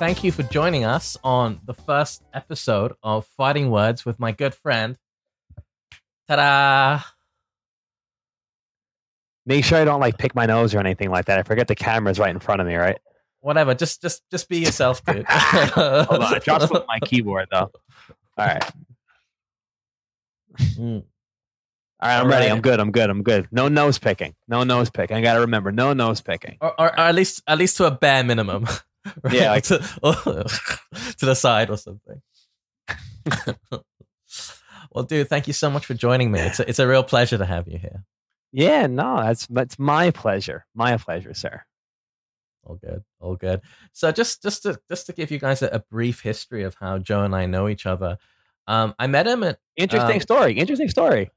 thank you for joining us on the first episode of Fighting Words with my good friend. Ta-da! Make sure I don't like pick my nose or anything like that. I forget the camera's right in front of me, right? Whatever. Just, just, just be yourself, dude. Hold on, I dropped my keyboard though. All right, Mm. all right, I'm All ready. right. I'm good. I'm good. I'm good. No nose picking. No nose picking. I got to remember, no nose picking. Or, or, or at least, at least to a bare minimum. right? Yeah, like- to, to the side or something. well, dude, thank you so much for joining me. It's a, it's a real pleasure to have you here. Yeah, no, that's that's my pleasure. My pleasure, sir. All good, all good. So just just to just to give you guys a, a brief history of how Joe and I know each other. Um, I met him at Interesting Um, story. Interesting story.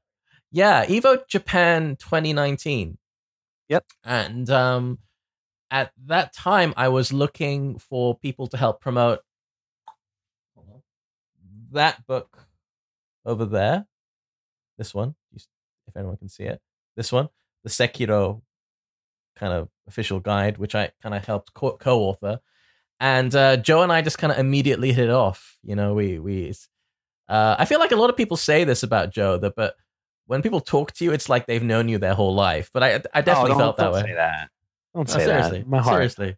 yeah Evo Japan 2019. Yep. And um, at that time, I was looking for people to help promote that book over there. This one, if anyone can see it. This one, the Sekiro kind of official guide, which I kind of helped co- co-author. And uh, Joe and I just kind of immediately hit it off. You know, we we. Uh, I feel like a lot of people say this about Joe, that but when people talk to you, it's like they've known you their whole life. But I I definitely Oh, felt that way. That. Don't No, say seriously, that. My heart. seriously.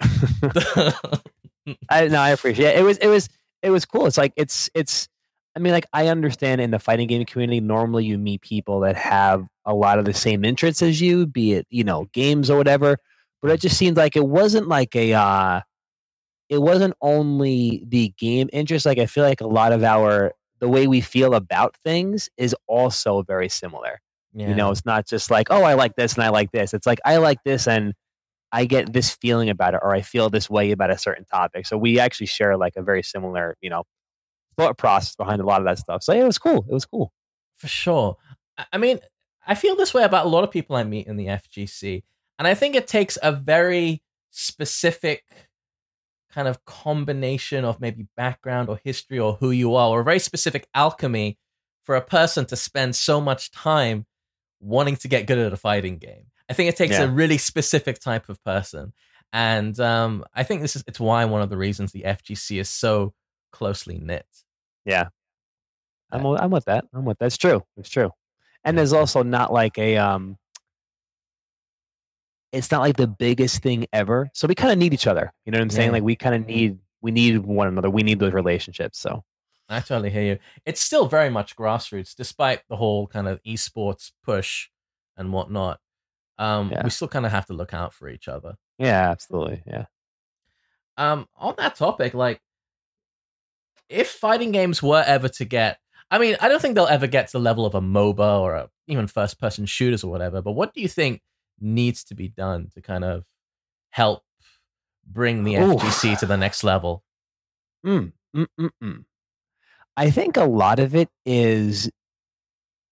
I no, I appreciate it. It was it was it was cool. It's like it's it's I mean like I understand in the fighting game community normally you meet people that have a lot of the same interests as you, be it, you know, games or whatever, but it just seemed like it wasn't like a uh it wasn't only the game interest like I feel like a lot of our the way we feel about things is also very similar. Yeah. You know, it's not just like, oh, I like this and I like this. It's like I like this and I get this feeling about it, or I feel this way about a certain topic. So we actually share like a very similar, you know, thought process behind a lot of that stuff. So yeah, it was cool. It was cool. For sure. I- I mean, I feel this way about a lot of people I meet in the FGC. And I think it takes a very specific kind of combination of maybe background or history or who you are, or a very specific alchemy for a person to spend so much time wanting to get good at a fighting game. I think it takes Yeah. a really specific type of person. And um, I think this is it's why one of the reasons the FGC is so closely knit. Yeah, I'm I'm with that. I'm with that. that's true. It's true. And there's also not like a um. It's not like the biggest thing ever, so we kind of need each other. You know what I'm saying? Yeah. Like we kind of need we need one another. We need those relationships. So I totally hear you. It's still very much grassroots, despite the whole kind of esports push and whatnot. Um, Yeah. We still kind of have to look out for each other. yeah, absolutely. Yeah. Um, on that topic, like, if fighting games were ever to get, I mean, I don't think they'll ever get to the level of a MOBA or a, even first-person shooters or whatever. But what do you think needs to be done to kind of help bring the Ooh. FGC to the next level? Mm, mm, mm, mm. I think a lot of it is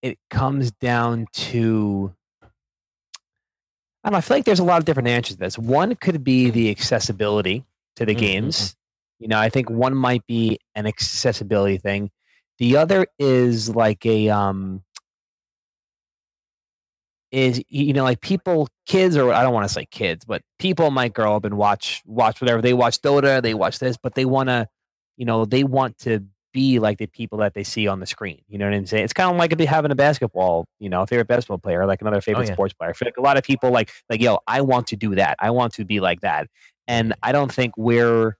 it comes down to I don't know, I feel like there's a lot of different answers to this. One could be the accessibility to the Mm, mm, games. You know, I think one might be an accessibility thing. The other is like a um is you know like people kids or I don't want to say kids, but people might grow up and watch watch whatever they watch Dota, they watch this, but they want to you know, they want to be like the people that they see on the screen. You know what I'm saying? It's kind of like having a basketball, you know, a favorite basketball player, like another favorite yeah. sports player. I feel like a lot of people like, like, yo, I want to do that. I want to be like that. And I don't think we're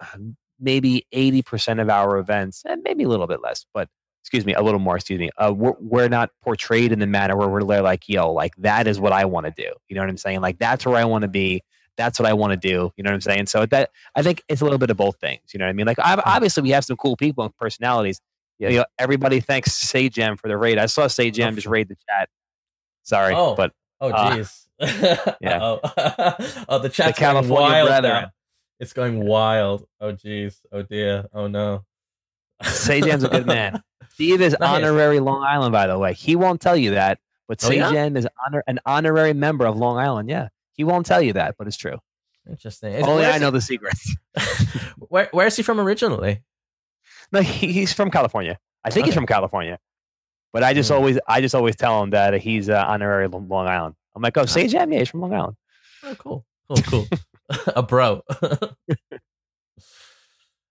um, maybe 80% of our events, and maybe a little bit less, but excuse me, a little more, excuse me. Uh, we're, we're not portrayed in the manner where we're like, yo, like that is what I want to do. You know what I'm saying? Like that's where I want to be. That's what I want to do. You know what I'm saying? So that I think it's a little bit of both things. You know what I mean? Like ob- obviously we have some cool people and personalities. Yeah. You know, everybody thanks Say Sajam for the raid. I saw Say Sajam just raid the chat. Sorry, Oh. but Oh, Uh, jeez. yeah. oh, oh, the chat's going California wild brethren. now. It's going wild. Oh, jeez. Oh, dear. Oh, no. Say Sajam's a good man. Steve is Nice. honorary Long Island, by the way. He won't tell you that, but Oh, yeah? Is honor an honorary member of Long Island. Yeah, he won't tell you that, but it's true. Interesting. Is- Only I know the secrets. where, where is he from originally? No, he, he's from California. I think he's from California, but I just Hmm. always, I just always tell him that he's uh, honorary Long Long Island. I'm like, oh, Sajam, yeah, he's from Long Island. Oh, cool. Cool, cool. a bro.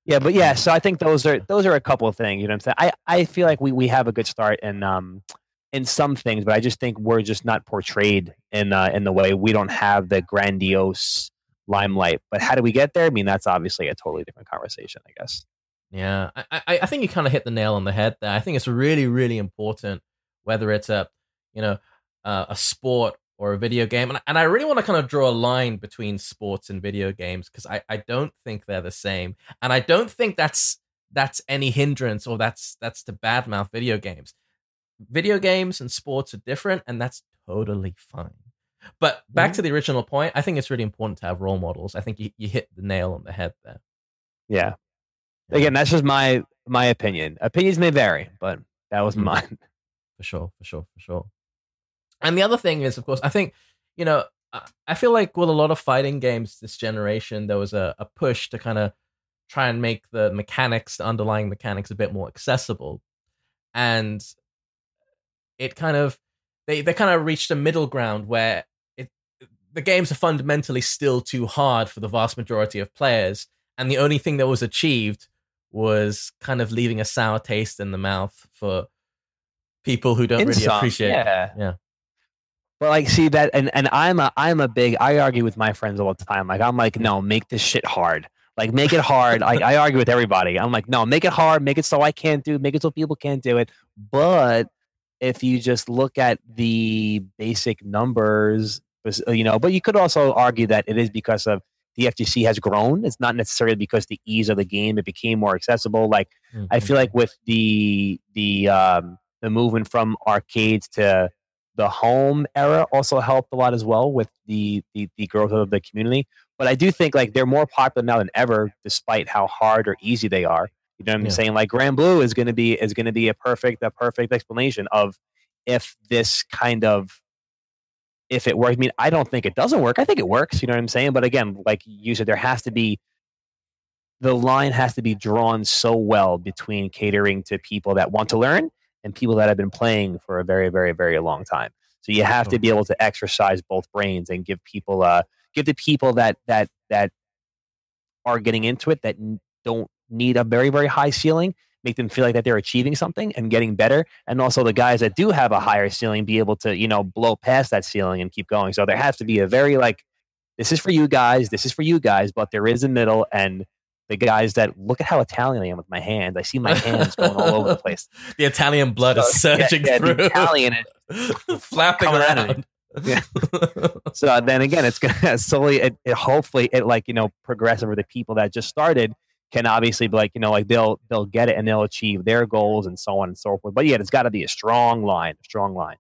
Yeah, but yeah, so I think those are those are a couple of things. You know what I'm saying? I, I feel like we, we have a good start and um in some things, but I just think we're just not portrayed in uh, in the way we don't have the grandiose limelight. But how do we get there? I mean, that's obviously a totally different conversation, I guess. Yeah, I, I, think you kind of hit the nail on the head there. I think it's really, really important whether it's a, you know, uh, a sport or a video game, and and I really want to kind of draw a line between sports and video games because I I don't think they're the same, and I don't think that's that's any hindrance or that's that's to badmouth video games. Video games and sports are different, and that's totally fine. But back Mhm. to the original point, I think it's really important to have role models. I think you, you hit the nail on the head there. Yeah. Again, that's just my my opinion. Opinions may vary, but that was Mm. mine. for sure, for sure, for sure. And the other thing is, of course, I think you know, I- I feel like with a lot of fighting games this generation, there was a, a push to kind of try and make the mechanics, the underlying mechanics, a bit more accessible, and it kind of they they kind of reached a middle ground where it the games are fundamentally still too hard for the vast majority of players, and the only thing that was achieved was kind of leaving a sour taste in the mouth for people who don't In really some, appreciate. yeah. Yeah. But like, see that, and and I'm a I'm a big. I argue with my friends all the time. Like, I'm like, no, make this shit hard. Like, make it hard. like, I argue with everybody. I'm like, no, make it hard. Make it so I can't do. Make it so people can't do it. But if you just look at the basic numbers, you know, but you could also argue that it is because of the FGC has grown. It's not necessarily because the ease of the game. It became more accessible. Like. I feel like with the the um, the movement from arcades to the home era also helped a lot as well with the, the the growth of the community. But I do think like they're more popular now than ever, despite how hard or easy they are. You know what I'm Yeah. saying? Like Granblue is going to be is going to be a perfect a perfect explanation of if this kind of if it works. I mean, I don't think it doesn't work. I think it works. You know what I'm saying? But again, like you said, there has to be the line has to be drawn so well between catering to people that want to learn and people that have been playing for a very, very, very long time. So you have to be able to exercise both brains and give people, uh, give the people that that that are getting into it that don't need a very, very high ceiling, make them feel like that they're achieving something and getting better, and also the guys that do have a higher ceiling be able to, you know, blow past that ceiling and keep going. So there has to be a very like, this is for you guys, this is for you guys, but there is a middle and the guys that look at how Italian I am with my hands. I see my hands going all over the place. The Italian blood is So, yeah, surging yeah, the through, Italian flapping coming out of around. Yeah. So then again, it's gonna slowly, it, it hopefully, it like you know, progress over the people that just started can obviously be like you know, like they'll they'll get it and they'll achieve their goals and so on and so forth. But yeah, it's got to be a strong line, a strong line.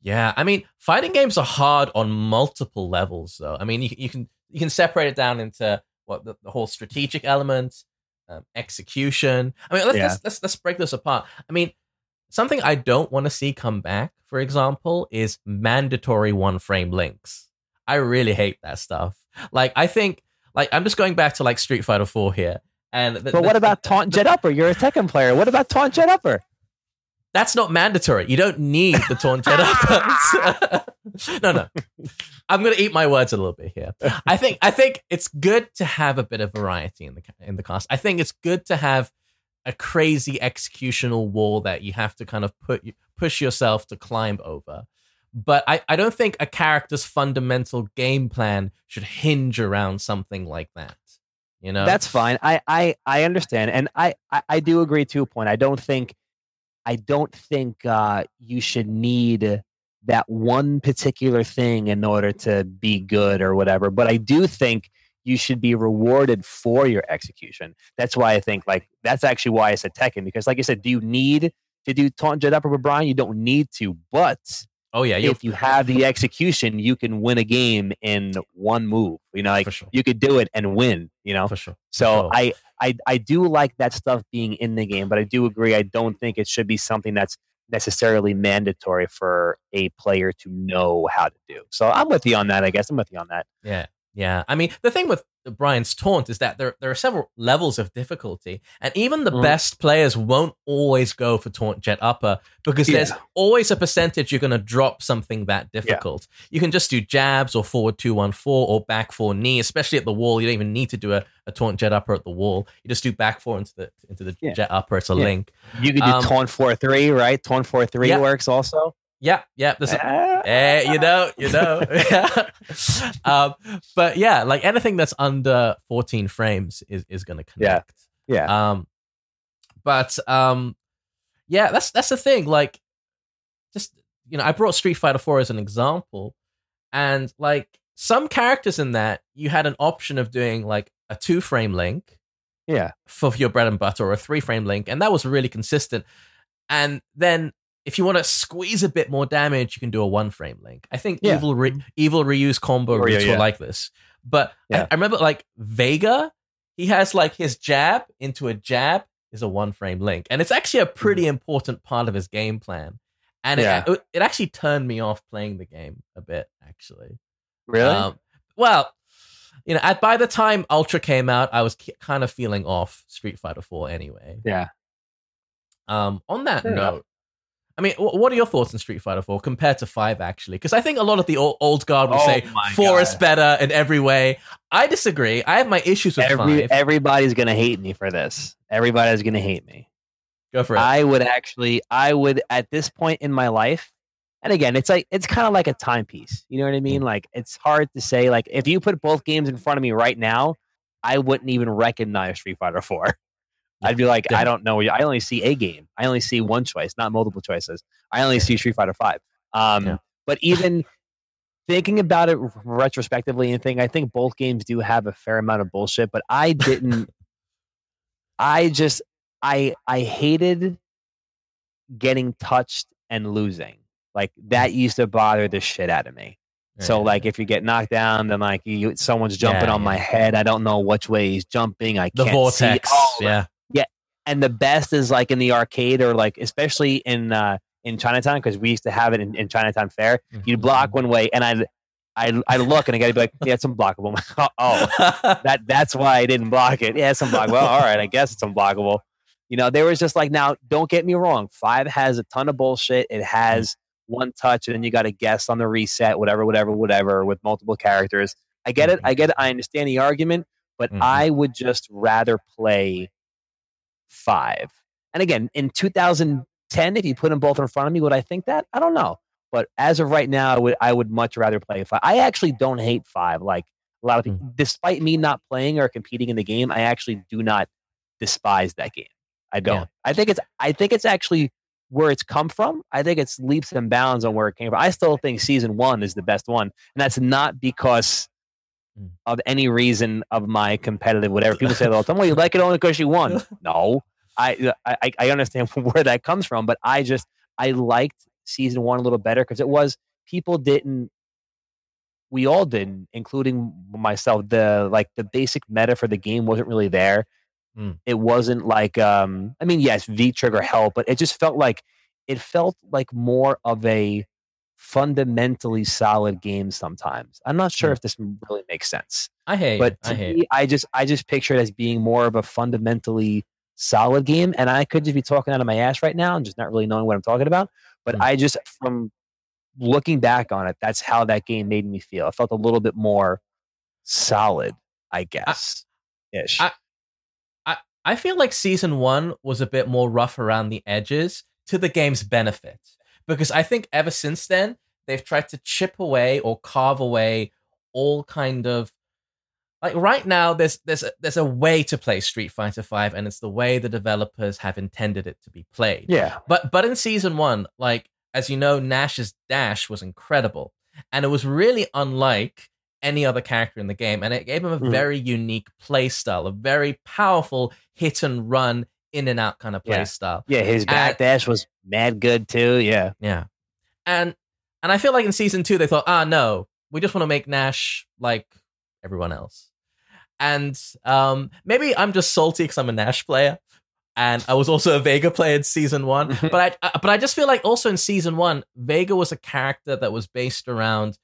Yeah, I mean, fighting games are hard on multiple levels, though. I mean, you, you can you can separate it down into what the, the whole strategic element, um, execution. I mean, let's, Yeah. let's let's let's break this apart. I mean, something I don't want to see come back, for example, is mandatory one frame links. I really hate that stuff. Like, I think, like, I'm just going back to like Street Fighter Four here. And the- But the- what about taunt jet upper? You're a Tekken player. What about taunt jet upper? That's not mandatory. You don't need the taunt jet uppers. no, no. I'm gonna eat my words a little bit here. I think I think it's good to have a bit of variety in the in the cast. I think it's good to have a crazy executional wall that you have to kind of put push yourself to climb over. But I, I don't think a character's fundamental game plan should hinge around something like that. You know, That's fine. I, I, I understand, and I, I, I do agree to a point. I don't think, I don't think uh, you should need that one particular thing in order to be good or whatever. But I do think you should be rewarded for your execution. That's why I think like that's actually why I said Tekken because, like I said, do you need to do taunt jet upper with Bryan? You don't need to, but oh yeah, if you have the execution, you can win a game in one move. You know, like sure, you could do it and win. You know, for sure. so sure. I, I I do like that stuff being in the game, but I do agree. I don't think it should be something that's necessarily mandatory for a player to know how to do. So I'm with you on that. I guess I'm with you on that. Yeah, Yeah, I mean the thing with Bryan's taunt is that there there are several levels of difficulty, and even the Mm. best players won't always go for taunt jet upper because there's always a percentage you're going to drop something that difficult. You can just do jabs or forward two one four or back four knee, especially at the wall. You don't even need to do a, a taunt jet upper at the wall. You just do back four into the into the Yeah. jet upper. It's a Yeah. link. You could do Um, taunt four three, right? Taunt four three Yeah. works also. Yeah, yeah. A, Ah. Eh, you know, you know. um, but yeah, like anything that's under 14 frames is, is going to Yeah. connect. yeah. Um, but um, yeah, that's that's the thing. Like, just you know, I brought Street Fighter 4 as an example, and like some characters in that, you had an option of doing like a two frame link yeah. for your bread and butter or a three frame link, and that was really consistent. And then if you want to squeeze a bit more damage, you can do a one frame link. I think Yeah. evil re- Evil Ryu's combo Oh, yeah, routes were like this. But I- Yeah. I, remember like Vega, he has like his jab into a jab is a one frame link, and it's actually a pretty important part of his game plan. And Mm. Yeah. it, it actually turned me off playing the game a bit, actually. Really? Um, well, you know, at by the time Ultra came out, I was ki- kind of feeling off Street Fighter 4 anyway. yeah. Um, on that Fair enough. Note, I mean, what are your thoughts on Street Fighter 4 compared to 5 actually? Because I think a lot of the old, old guard will Oh say my 4 is better in every way. I disagree. I have my issues with Every, 5. everybody's gonna hate me for this. Everybody's gonna hate me. Go for it. I would actually, I would at this point in my life, and again, it's like it's kind of like a timepiece. You know what I Mm. mean? Like it's hard to say. Like if you put both games in front of me right now, I wouldn't even recognize Street Fighter Four. I'd be like, Yeah. I don't know. I only see a game. I only see one choice, not multiple choices. I only see Street Fighter Five. Um, Yeah. But even thinking about it retrospectively and think, I think both games do have a fair amount of bullshit. But I didn't. I just I I hated getting touched and losing. Like that used to bother the shit out of me. So like if you get knocked down, then like you, someone's jumping Yeah, on my head. I don't know which way he's jumping. I the can't vortex. See. Oh, yeah. And the best is like in the arcade or like especially in uh in Chinatown because we used to have it in, in Chinatown Fair. You'd block one way, and I'd I I look and I gotta be like, yeah, it's unblockable. oh, that that's why I didn't block it. Yeah, it's unblockable. Well, all right, I guess it's unblockable. You know, there was just like now, don't get me wrong. Five has a ton of bullshit. It has one touch, and then you got to guess on the reset, whatever, whatever, whatever, with multiple characters. I get it. I get it. I understand the argument, but Mhm. I would just rather play five. And again, in 2010, if you put them both in front of me, would I think that? I don't know. But as of right now, I would I would much rather play five. I actually don't hate five. Like a lot of hmm. people, despite me not playing or competing in the game, I actually do not despise that game. I don't. Yeah. I think it's I think it's actually where it's come from. I think it's leaps and bounds on where it came from. I still think season one is the best one, and that's not because Mm. of any reason of my competitive whatever. People say that all the time. Well, you like it only because you won. No, I, I I understand where that comes from, but I just I liked season one a little better because it was people didn't. We all didn't, including myself. The like the basic meta for the game wasn't really there. Mm. It wasn't like um. I mean, yes, V trigger helped, but it just felt like it felt like more of a fundamentally solid game. Sometimes I'm not sure Mm. if this really makes sense I hate but I hate me, I just I just picture it as being more of a fundamentally solid game. And I could just be talking out of my ass right now and just not really knowing what I'm talking about. But Hmm. I just from looking back on it, that's how that game made me feel. I felt a little bit more solid, I guess. Ish. I- I feel like season one was a bit more rough around the edges to the game's benefit. Because I think ever since then, they've tried to chip away or carve away all kind of like right now there's there's a, there's a way to play Street Fighter 5 and it's the way the developers have intended it to be played. yeah. But but in season one, like as you know, Nash's dash was incredible, and it was really unlike any other character in the game, and it gave him a Mhm. very unique play style, a very powerful hit and run in and out kind of play Yeah. style. Yeah. His backdash was mad good too. Yeah. Yeah, and and I feel like in season two they thought, ah, no, we just want to make Nash like everyone else, and um, maybe I'm just salty because I'm a Nash player. And I was also a Vega player in season one, but I, I but I just feel like also in season one, Vega was a character that was based around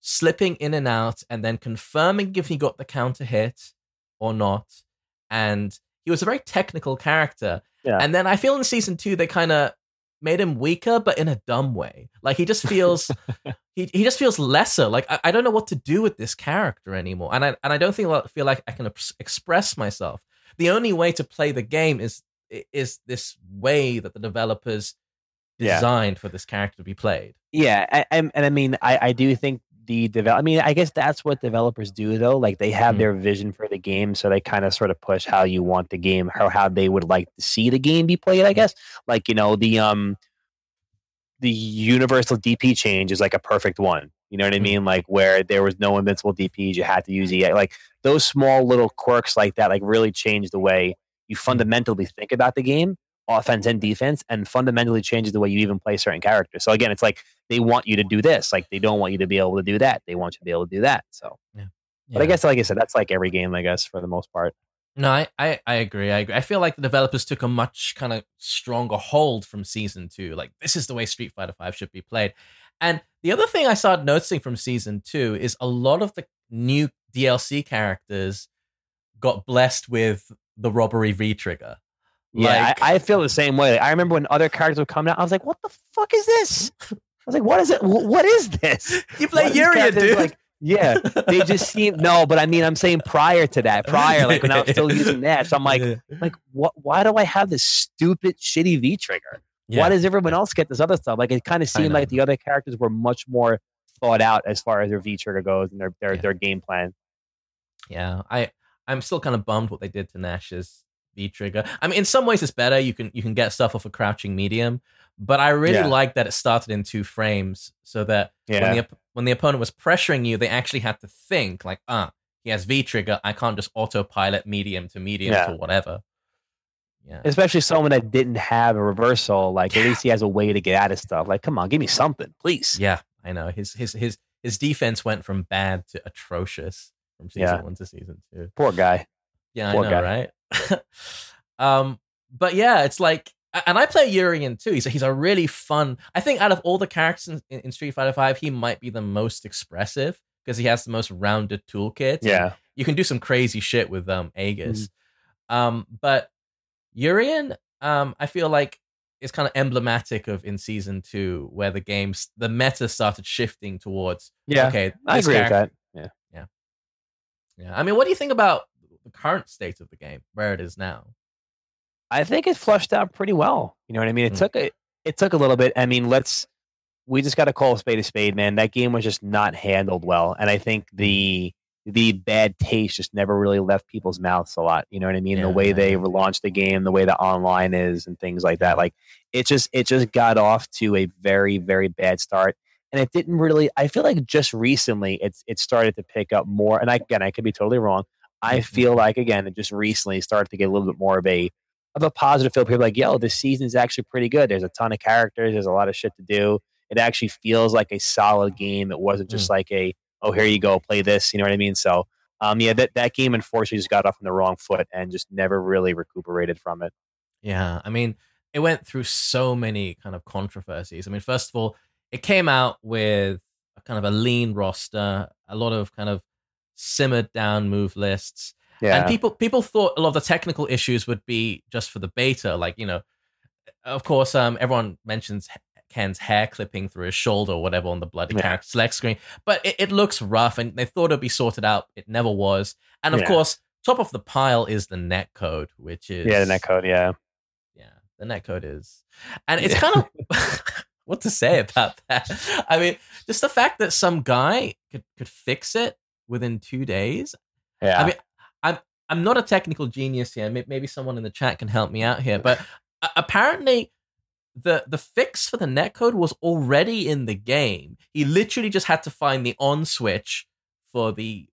slipping in and out and then confirming if he got the counter hit or not. And he was a very technical character. Yeah. And then I feel in season two they kind of made him weaker, but in a dumb way. Like he just feels he, he just feels lesser. Like I, I don't know what to do with this character anymore, and I and I don't think feel like I can ex- express myself. The only way to play the game is is this way that the developers Yeah. designed for this character to be played. Yeah, and, and I mean, I, I do think the develop. I mean, I guess that's what developers do, though. Like they have Mm. their vision for the game, so they kind of sort of push how you want the game, how how they would like to see the game be played. I guess, like you know, the um, the universal DP change is like a perfect one. You know what I Mm. mean? Like where there was no invincible DPs, you had to use EX. Like those small little quirks like that, like really change the way you fundamentally think about the game offense and defense and fundamentally changes the way you even play certain characters. So again, it's like they want you to do this, like they don't want you to be able to do that. They want you to be able to do that. So, yeah. but I guess like I said, that's like every game, I guess, for the most part. No, I, I, I agree. I agree. I feel like the developers took a much kind of stronger hold from season two. Like this is the way Street Fighter Five should be played. And the other thing I started noticing from season two is a lot of the new DLC characters got blessed with the robbery V trigger. Yeah, Like- I, I feel the same way. I remember when other characters would come out, I was like, "What the fuck is this?" I was like, "What is it? Wh- What is this?" You play What Urien, dude. Like, yeah, they just seem no, but I mean, I'm saying prior to that, prior, like when I was still using that, so I'm like, like, what? Why do I have this stupid, shitty V trigger? Yeah. Why does everyone else get this other stuff? Like, it kind of seemed like the other characters were much more thought out as far as their V trigger goes and their their, Yeah. their game plan. Yeah, I I'm still kind of bummed what they did to Nash's V trigger. I mean, in some ways it's better. You can you can get stuff off a crouching medium, but I really Yeah. like that it started in two frames, so that when the when the opponent was pressuring you, they actually had to think like, ah, he has V trigger. I can't just autopilot medium to medium Yeah. to whatever. Yeah, especially someone that didn't have a reversal. Like, at least he has a way to get out of stuff. Like, come on, give me something, please. yeah, I know. His his his his defense went from bad to atrocious from season Yeah. one to season two. Poor guy. Yeah, I Poor know, guy. right? um, but yeah, it's like, and I play Urien too. He's a, he's a really fun. I think out of all the characters in, in Street Fighter Five, he might be the most expressive because he has the most rounded toolkit. Yeah, you can do some crazy shit with um Aegis. Mm-hmm. Um, but Urien, um, I feel like is kind of emblematic of in season two where the games the meta started shifting towards yeah. okay, I agree with character- that. Yeah. Yeah, I mean, what do you think about the current state of the game, where it is now? I think it flushed out pretty well. You know what I mean? It Mm. took a, it took a little bit. I mean, let's we just got to call a spade a spade, man. That game was just not handled well, and I think the the bad taste just never really left people's mouths a lot. You know what I mean? Yeah, the way they launched the game, the way the online is, and things like that. Like it just it just got off to a very very bad start. And it didn't really. I feel like just recently it's it started to pick up more. And I, again, I could be totally wrong. I Mhm. feel like again, it just recently started to get a little bit more of a of a positive feel. People are like, yo, this season is actually pretty good. There's a ton of characters. There's a lot of shit to do. It actually feels like a solid game. It wasn't just like a, oh, here you go, play this. You know what I mean? So, um, yeah, that, that game unfortunately just got off on the wrong foot and just never really recuperated from it. Yeah, I mean, it went through so many kind of controversies. I mean, first of all, it came out with a kind of a lean roster, a lot of kind of simmered down move lists. Yeah. And people people thought a lot of the technical issues would be just for the beta, like, you know, of course, um everyone mentions Ken's hair clipping through his shoulder or whatever on the bloody Yeah. character select screen, but it, it looks rough and they thought it'd be sorted out. It never was. And of Yeah. course, top of the pile is the net code, which is yeah, the netcode. Yeah. yeah, the netcode is, and it's kind of what to say about that. I mean, just the fact that some guy could could fix it within two days. Yeah. I mean, I'm I'm not a technical genius here. Maybe someone in the chat can help me out here, but apparently. The, the fix for the netcode was already in the game. He literally just had to find the on switch for the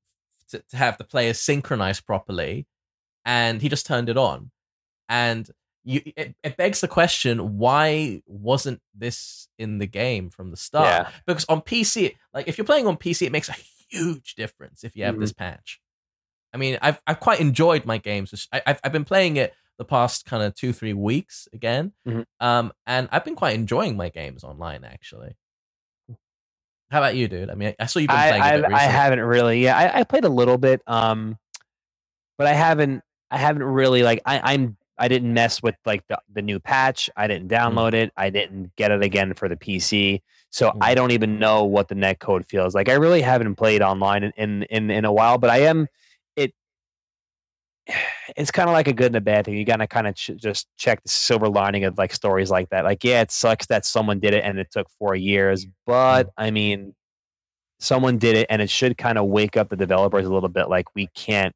to, to have the players synchronize properly, and he just turned it on. And you, it, it begs the question: Why wasn't this in the game from the start? Yeah. Because on PC, like if you're playing on PC, it makes a huge difference if you have this patch. I mean, I've I've quite enjoyed my games. I, I've I've been playing it the past kind of two three weeks again, Mhm. um, and I've been quite enjoying my games online actually. How about you, dude? I mean, I saw you've been playing. I, bit I recently. haven't really. Yeah, I, I played a little bit. Um, but I haven't. I haven't really like. I, I'm. I didn't mess with like the, the new patch. I didn't download it. I didn't get it again for the PC. So. I mm-hmm. don't even know what the net code feels like. I really haven't played online in in in, in a while. But I am. It. It's kind of like a good and a bad thing. You gotta kind of ch- just check the silver lining of like stories like that. Like, yeah, it sucks that someone did it and it took four years, but mm-hmm. I mean, someone did it and it should kind of wake up the developers a little bit like we can't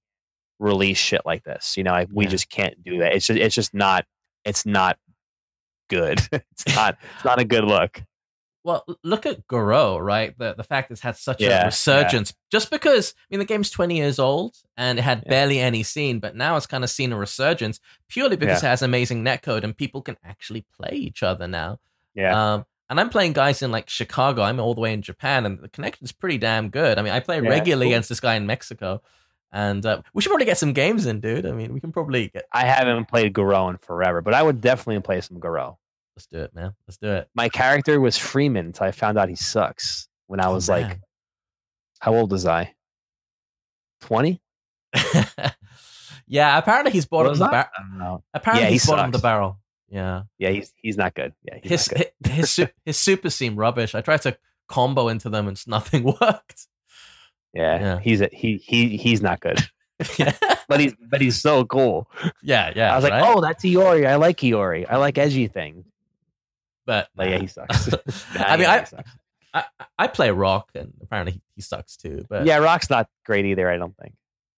release shit like this you know like, we Yeah. just can't do that it's just it's just not it's not good it's not it's not a good look Well, look at Garou, right? The the fact it's had such Yeah, a resurgence, just because I mean the game's twenty years old and it had Yeah. barely any scene, but now it's kind of seen a resurgence purely because it has amazing netcode and people can actually play each other now. yeah Um, and I'm playing guys in like Chicago. I'm all the way in Japan, and the connection's pretty damn good. I mean, I play Yeah, regularly cool. against this guy in Mexico, and uh, we should probably get some games in, dude. I mean, we can probably get. i haven't played Garou in forever but i would definitely play some Garou. Let's do it, man. Let's do it. my character was freeman until i found out he sucks when i Oh, was like how old was i 20 yeah, apparently he's bottom of the barrel. i don't know Apparently Yeah, he he's bottom of the barrel. Yeah, yeah he's he's not good yeah his good. his his, his super seem rubbish. I tried to combo into them and nothing worked. yeah, yeah. he's a, he he he's not good yeah, but he's but he's so cool yeah, yeah. I was like, right? oh, that's Iori. I like Iori. I like edgy things. But But yeah, he sucks. Nah, I mean, I, sucks. I I play rock, and apparently he, he sucks too. But yeah, Rock's not great either. I don't think.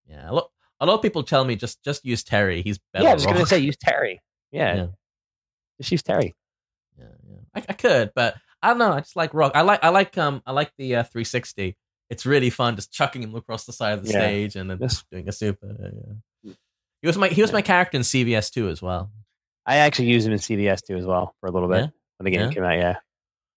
yeah, a lot, a lot of people tell me just just use Terry. He's better. yeah, I was rock. gonna say use Terry. Yeah, Yeah. just use Terry. Yeah, yeah. I, I could, but I don't know. I just like rock. I like I like um I like the uh, 360. It's really fun just chucking him across the side of the Yeah. stage and then Just- doing a super. Yeah. He was my he was my character in CVS too as well. I actually used him in CVS too as well for a little bit? When the game Yeah? came out. Yeah,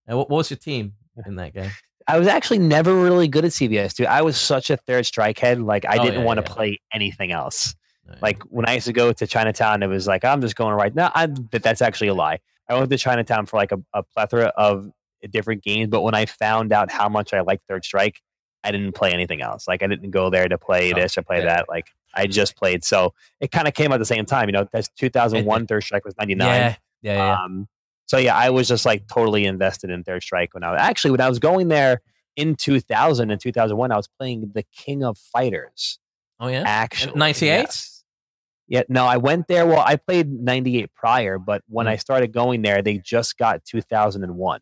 And what, what was your team in that game? I was actually never really good at CVS, too. I was such a third strike head. Like I Oh, didn't yeah, want to yeah. play anything else. Uh, Like when I used to go to Chinatown, it was like I'm just going right now. I, but that's actually a lie. I went to Chinatown for like a, a plethora of different games, but when I found out how much I liked Third Strike, I didn't play anything else. Like I didn't go there to play Oh, this or play yeah. that. Like I just played. So it kind of came at the same time. You know, that's 2001. Third Strike was 99. yeah, yeah, yeah. Um, so yeah, I was just like totally invested in Third Strike when I was actually when I was going there in 2000 and 2001. I was playing the King of Fighters oh yeah. actually. 98? yes. Yeah, no, I went there. Well, I played 98 prior, but when Mm. I started going there, they just got 2001.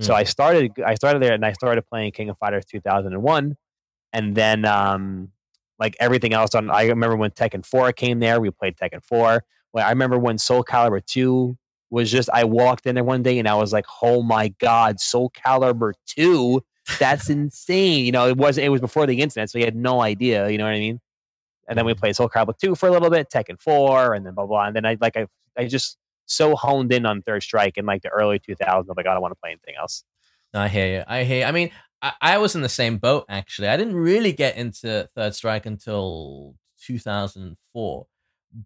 So Mm. I started I started there and I started playing King of Fighters 2001 and then um like everything else on I remember when Tekken 4 came there, we played Tekken 4. Well, I remember when Soul Calibur 2 was just I walked in there one day and I was like, "Oh my god, Soul Calibur 2? That's insane." You know, it was it was before the internet, so you had no idea, you know what I mean? And then we played Soul Calibur 2 for a little bit, Tekken 4, and then blah blah. And then I like I I just so honed in on Third Strike in like the early 2000s. I'm like, I don't want to play anything else. I hear you. I hear. You. I mean, I, I was in the same boat actually. I didn't really get into Third Strike until 2004,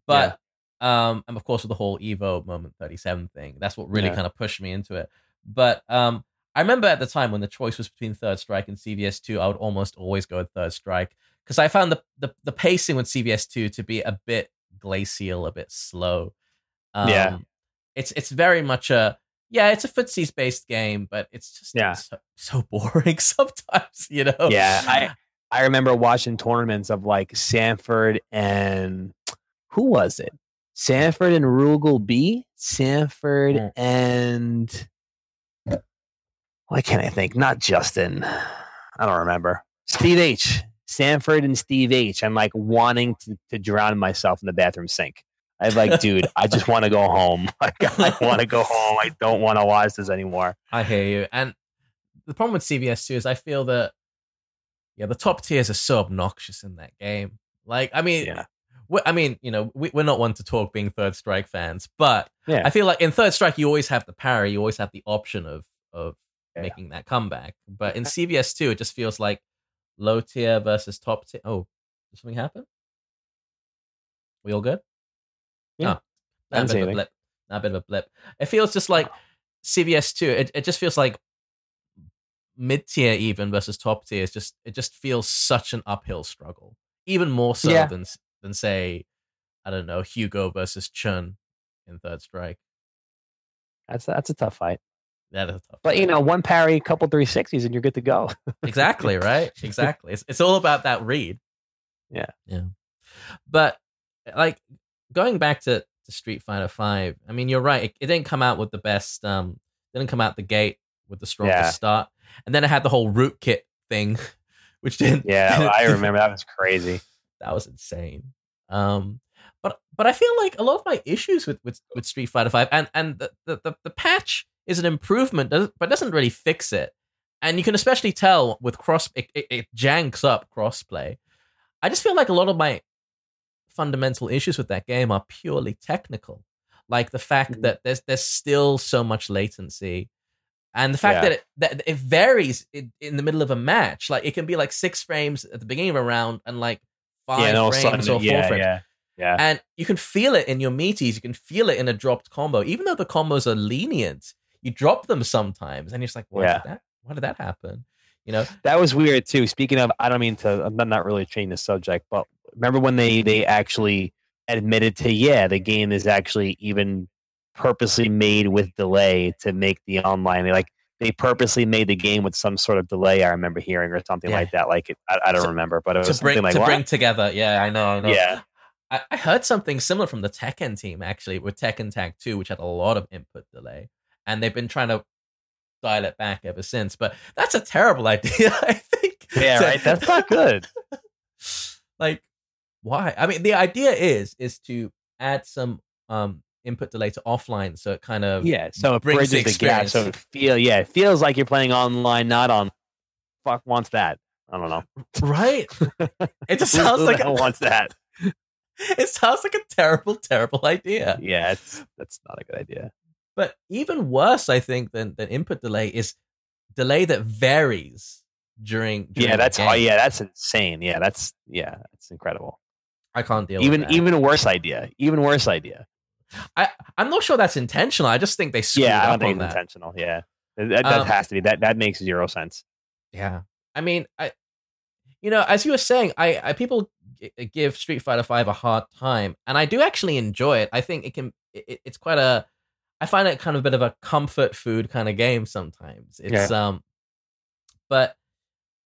but um, and of course with the whole Evo Moment 37 thing, that's what really Yeah. kind of pushed me into it. But um, I remember at the time when the choice was between Third Strike and CVS2, I would almost always go with Third Strike because I found the, the the pacing with CVS2 to be a bit glacial, a bit slow. Um, Yeah. it's it's very much a yeah, it's a footsies based game, but it's just Yeah. so, so boring sometimes, you know. Yeah, I I remember watching tournaments of like Sanford and who was it? Sanford and Rugal B. Sanford Mm. and why can't I think? Not Justin. I don't remember. Steve H. Sanford and Steve H. I'm like wanting to, to drown myself in the bathroom sink. I'm like, dude, I just want to go home. Like, I want to go home. I don't want to watch this anymore. I hear you. And the problem with CVS too is I feel that yeah, the top tiers are so obnoxious in that game. Like, I mean, Yeah. I mean, you know, we, we're not one to talk being Third Strike fans, but Yeah. I feel like in Third Strike you always have the parry, you always have the option of of Yeah. making that comeback. But in CVS two, it just feels like low tier versus top tier. Oh, did something happen? We all good? Yeah. Oh, a bit of a blip. A bit of a blip. It feels just like CVS two. It it just feels like mid tier even versus top tier is just it just feels such an uphill struggle. Even more so Yeah. than than say, I don't know, Hugo versus Chun in Third Strike. That's that's a tough fight. That is tough. But you know, one parry, couple 360s, and you're good to go. exactly right. Exactly. It's it's all about that read. Yeah. Yeah. But like going back to, to Street Fighter Five, I mean, you're right. It, it didn't come out with the best. Um, didn't come out the gate with the strongest Yeah. start, and then it had the whole root kit thing, which didn't. yeah, I remember that was crazy. That was insane. Um, but but I feel like a lot of my issues with with, with Street Fighter Five and and the, the the patch is an improvement, but doesn't really fix it. And you can especially tell with cross it, it, it janks up crossplay. I just feel like a lot of my fundamental issues with that game are purely technical, like the fact Mhm. that there's there's still so much latency. And the fact Yeah. that it, that it varies in, in the middle of a match, like it can be like six frames at the beginning of a round and like five yeah, frames sudden, or four yeah, frames. yeah, yeah. And you can feel it in your meaties. You can feel it in a dropped combo. Even though the combos are lenient, you drop them sometimes, and you're just like, why Yeah. did that? Why did that happen? You know? That was weird too. Speaking of, I don't mean to. I'm not really changing the subject, but remember when they they actually admitted to yeah, the game is actually even purposely made with delay to make the online. They like they purposely made the game with some sort of delay. I remember hearing or something Yeah. like that. Like it, I, I don't To- remember, but it was To bring something like to bring together. Yeah, I know. I know. Yeah. I, I heard something similar from the Tekken team actually with Tekken Tag 2, which had a lot of input delay, and they've been trying to dial it back ever since. But that's a terrible idea. I think. yeah, right. That's not good. like why i mean the idea is is to add some um input delay to offline so it kind of Yeah, so it brings the bridges the gap. So it feel yeah, it feels like you're playing online, not on. Fuck wants that. I don't know. right it just sounds like a, wants that. it sounds like a terrible terrible idea Yeah, it's that's not a good idea. but even worse i think than than input delay is delay that varies during, during Yeah, that's oh, yeah, that's insane. Yeah, that's yeah, that's incredible. i can't deal Even with that. even worse idea. Even worse idea. I i'm not sure that's intentional i just think they screwed yeah, I don't think it's that intentional. Yeah, that, that, Um, has to be that. That makes zero sense. Yeah, I mean, I, you know, as you were saying, I, I people g- give Street Fighter Five a hard time, and I do actually enjoy it. I think it can, it, it's quite a, I find it kind of a bit of a comfort food kind of game sometimes. It's um, but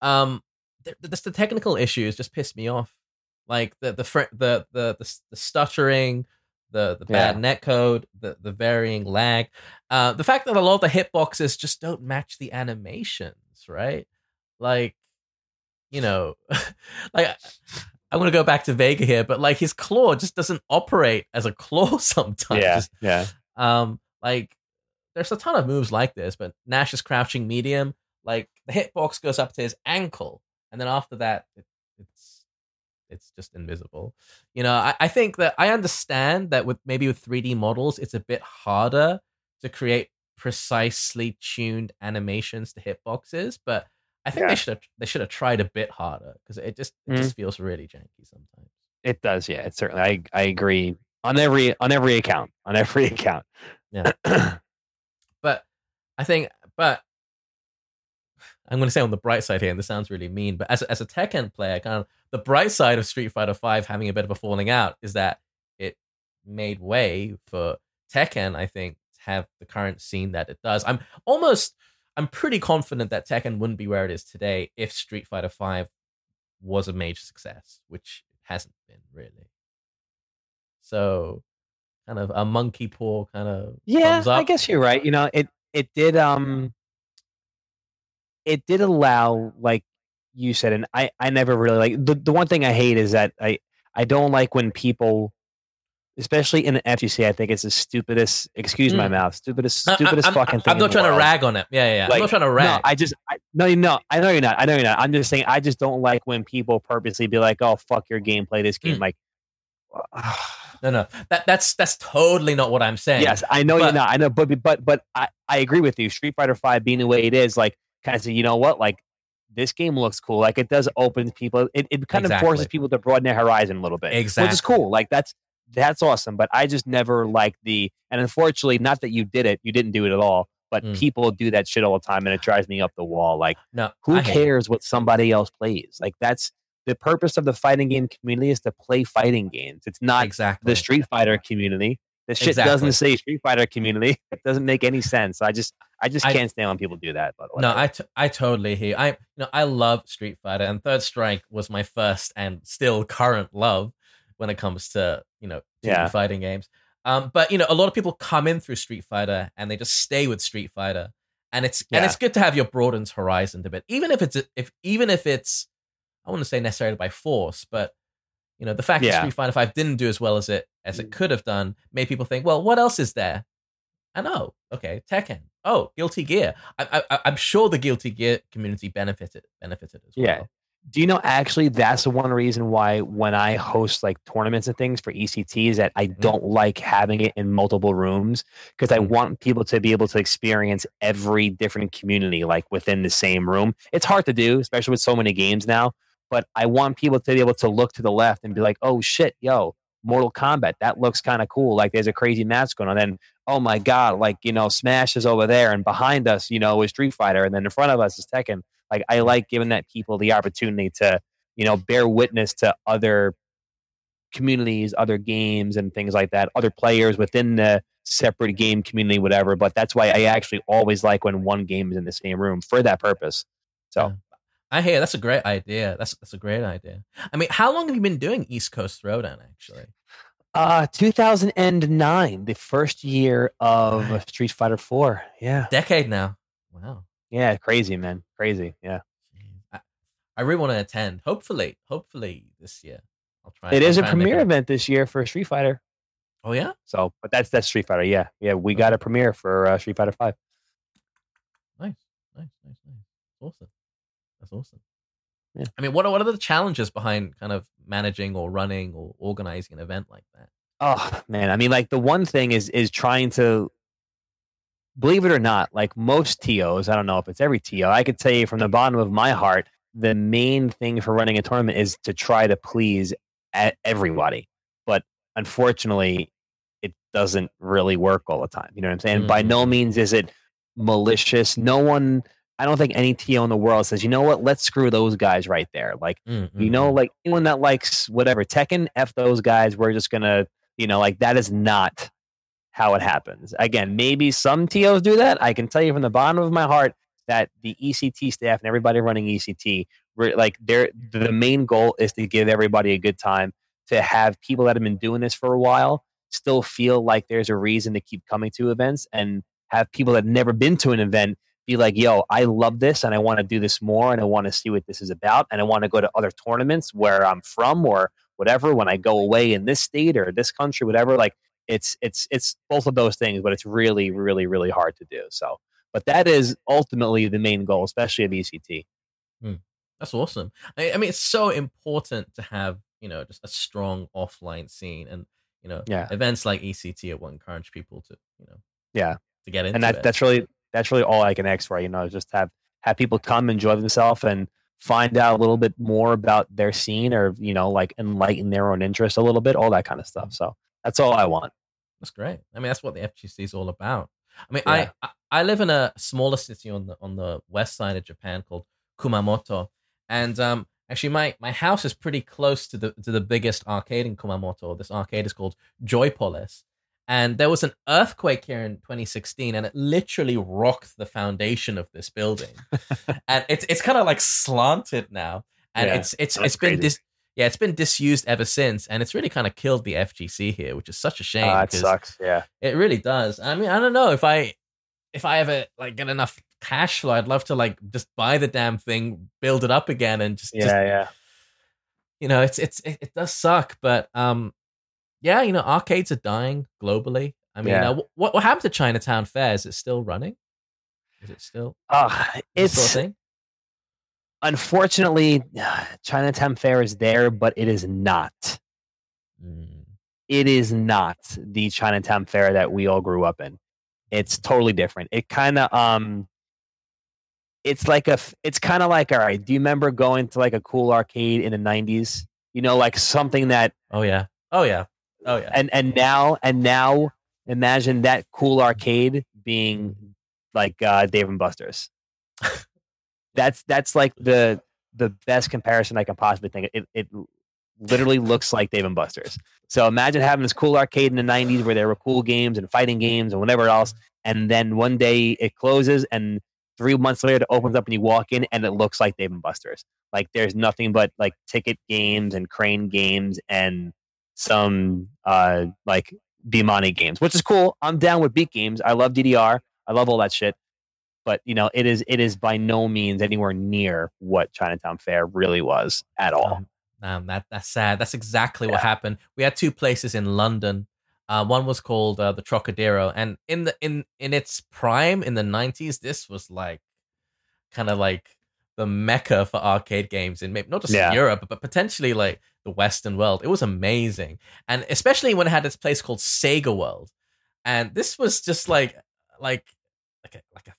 um, th- th- the technical issues just piss me off, like the the fr- the the the, the stuttering. The, the bad Yeah. netcode, the, the varying lag, uh, the fact that a lot of the hitboxes just don't match the animations, right? Like, you know, like I'm gonna go back to Vega here, but like his claw just doesn't operate as a claw sometimes. Yeah, yeah. Um, like there's a ton of moves like this, but Nash is crouching medium. Like the hitbox goes up to his ankle, and then after that, it, it's it's just invisible. You know, I, I think that I understand that with maybe with 3D models, it's a bit harder to create precisely tuned animations to hitboxes, but I think Yeah. they should have they should have tried a bit harder because it just it Mm. just feels really janky sometimes. It does. Yeah, it certainly. I I agree on every on every account on every account. Yeah. but I think, but I'm going to say on the bright side here, and this sounds really mean, but as a, as a Tekken player, kind of the bright side of Street Fighter Five having a bit of a falling out is that it made way for Tekken. I think to have the current scene that it does. I'm almost, I'm pretty confident that Tekken wouldn't be where it is today if Street Fighter Five was a major success, which it hasn't been really. So, kind of a monkey paw kind of Yeah. I guess you're right. You know, it it did um it did allow like you said and I I never really like the the one thing I hate is that I I don't like when people especially in the FGC I think it's the stupidest excuse my Mm. mouth stupidest I- I- stupidest I'm, fucking I'm, thing I'm not trying to rag on it. Yeah, yeah. yeah. I'm not trying to rag. No, I just I, no, no, I know you're not. I know you're not. I'm just saying. I just don't like when people purposely be like, "Oh, fuck your game, play this game." Mm. Like, no, no. That that's that's totally not what I'm saying. yes, I know but- you're not. I know, but but but I I agree with you. Street Fighter Five being the way it is, like, kind of say, you know what, like. This game looks cool. Like it does open people. It, it kind of forces people to broaden their horizon a little bit, exactly. which is cool. Like that's that's awesome. But I just never liked the. And unfortunately, not that you did it, you didn't do it at all. But Mm. people do that shit all the time, and it drives me up the wall. Like, No, who hate it. cares what somebody else plays? Like, that's the purpose of the fighting game community is to play fighting games. It's not exactly the Street Fighter community. The shit Exactly. doesn't say Street Fighter community. It doesn't make any sense. I just, I just can't stand when people do that. But No, whatever. I, t- I totally hear. you. I you know I love Street Fighter, and Third Strike was my first and still current love when it comes to you know Yeah. fighting games. Um, but you know, a lot of people come in through Street Fighter and they just stay with Street Fighter, and it's and it's good to have your broadened horizon a bit, even if it's if even if it's I wouldn't say necessarily by force, but you know the fact that Street Fighter Five didn't do as well as it as it could have done made people think, well, what else is there? And oh, okay, Tekken. Oh, Guilty Gear. I, I, I'm sure the Guilty Gear community benefited benefited as well. Yeah. Do you know actually that's the one reason why when I host like tournaments and things for ECT is that I don't like having it in multiple rooms because I Mm. want people to be able to experience every different community like within the same room. It's hard to do, especially with so many games now, but I want people to be able to look to the left and be like, "Oh shit, yo, Mortal Kombat, that looks kind of cool. Like there's a crazy match going on." Then, "Oh my god, like, you know, Smash is over there and behind us, you know, is Street Fighter and then in front of us is Tekken." Like I like giving that people the opportunity to, you know, bear witness to other communities, other games and things like that, other players within the separate game community, whatever. But that's why I actually always like when one game is in the same room for that purpose. So Yeah. I hear that's a great idea. That's that's a great idea. I mean, how long have you been doing East Coast Throwdown actually? uh 2009, the first year of Street Fighter 4. Yeah. Decade now. Wow. Yeah, crazy, man. Crazy. Yeah. I, I really want to attend. Hopefully, hopefully this year. I'll try. It I'll is a try make premiere event this year for Street Fighter. Oh yeah. So, but that's that's Street Fighter. Yeah. Yeah, we got a premiere for uh, Street Fighter 5. Nice, nice, nice, nice. Awesome. That's awesome. Yeah. I mean, what are, what are the challenges behind kind of managing or running or organizing an event like that? Oh man, I mean, like the one thing is is trying to believe it or not, like most TOs, I don't know if it's every TO, I could tell you from the bottom of my heart, the main thing for running a tournament is to try to please everybody. But unfortunately, it doesn't really work all the time. You know what I'm saying? By no mm-hmm. means is it malicious. No one, I don't think any TO in the world says, you know what, let's screw those guys right there. Like, Mm, you know, like anyone that likes whatever Tekken, F those guys. We're just gonna, you know, like that is not how it happens. Again, maybe some TOs do that. I can tell you from the bottom of my heart that the ECT staff and everybody running ECT, like their the main goal is to give everybody a good time, to have people that have been doing this for a while still feel like there's a reason to keep coming to events and have people that have never been to an event be like, yo, I love this and I want to do this more and I want to see what this is about and I want to go to other tournaments where I'm from or whatever when I go away in this state or this country, whatever. Like it's it's it's both of those things, but it's really, really, really hard to do. So but that is ultimately the main goal, especially of E ECT. Hmm. That's awesome. I, I mean, it's so important to have you know just a strong offline scene, and you know Yeah. events like ECT will encourage people to you know Yeah. to get into and that it. that's really that's really all I can ask for. You know, just have have people come enjoy themselves and find out a little bit more about their scene, or you know, like enlighten their own interest a little bit, all that kind of stuff. So that's all I want. That's great. I mean, that's what the FGC is all about. I mean, Yeah. I, I I live in a smaller city on the on the west side of Japan called Kumamoto, and um, actually, my my house is pretty close to the to the biggest arcade in Kumamoto. This arcade is called Joypolis, and there was an earthquake here in 2016, and it literally rocked the foundation of this building, and it's it's kind of like slanted now, and Yeah, it's it's it's been crazy. dis- yeah, it's been disused ever since, and it's really kind of killed the FGC here, which is such a shame. Ah, it sucks. Yeah. It really does. I mean, I don't know if I if I ever like get enough cash flow, I'd love to like just buy the damn thing, build it up again, and just, Yeah. just yeah. you know, it's it's it, it does suck, but um, yeah, you know, arcades are dying globally. I mean, Yeah. uh, what what happened to Chinatown Fair? Is it still running? Is it still Uh, it's still a thing? unfortunately Chinatown Fair is there, but it is not. Mm, It is not the Chinatown Fair that we all grew up in. It's totally different. It kind of um it's like a it's kind of like all right, do you remember going to like a cool arcade in the 90s? You know like something that Oh yeah. Oh yeah. Oh yeah. and and now and now imagine that cool arcade being like uh, Dave and Buster's. that's that's like the the best comparison I can possibly think. It it literally looks like Dave and Buster's. So imagine having this cool arcade in the '90s where there were cool games and fighting games and whatever else, and then one day it closes, and three months later it opens up and you walk in and it looks like Dave and Buster's. Like there's nothing but like ticket games and crane games and some uh like Bemani games, which is cool. I'm down with beat games. I love DDR. I love all that shit. But you know, it is it is by no means anywhere near what Chinatown Fair really was at all. Um, um, that that's sad. That's exactly yeah. what happened. We had two places in London. Uh, one was called uh, the Trocadero, and in the in in its prime in the nineties, this was like kind of like the mecca for arcade games in maybe not just yeah. Europe, but potentially like the Western world. It was amazing, and especially when it had this place called Sega World, and this was just like like like a, like a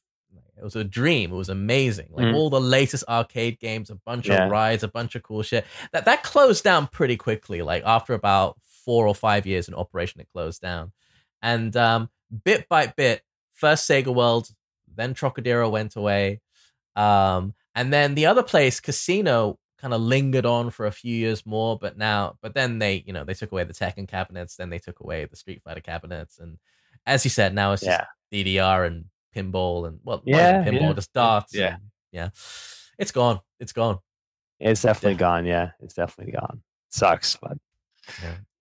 it was a dream. It was amazing. Like mm. all the latest arcade games, a bunch yeah. of rides, a bunch of cool shit. That that closed down pretty quickly. Like after about four or five years in operation, it closed down. And um, bit by bit, first Sega World, then Trocadero went away. Um, and then the other place, Casino, kind of lingered on for a few years more, but now, but then they, you know, they took away the Tekken cabinets, then they took away the Street Fighter cabinets, and as you said, now it's just yeah. DDR and pinball and well, yeah, pinball, yeah. just darts. Yeah, and, yeah, it's gone. It's gone. It's definitely yeah. gone. Yeah, it's definitely gone. Sucks, but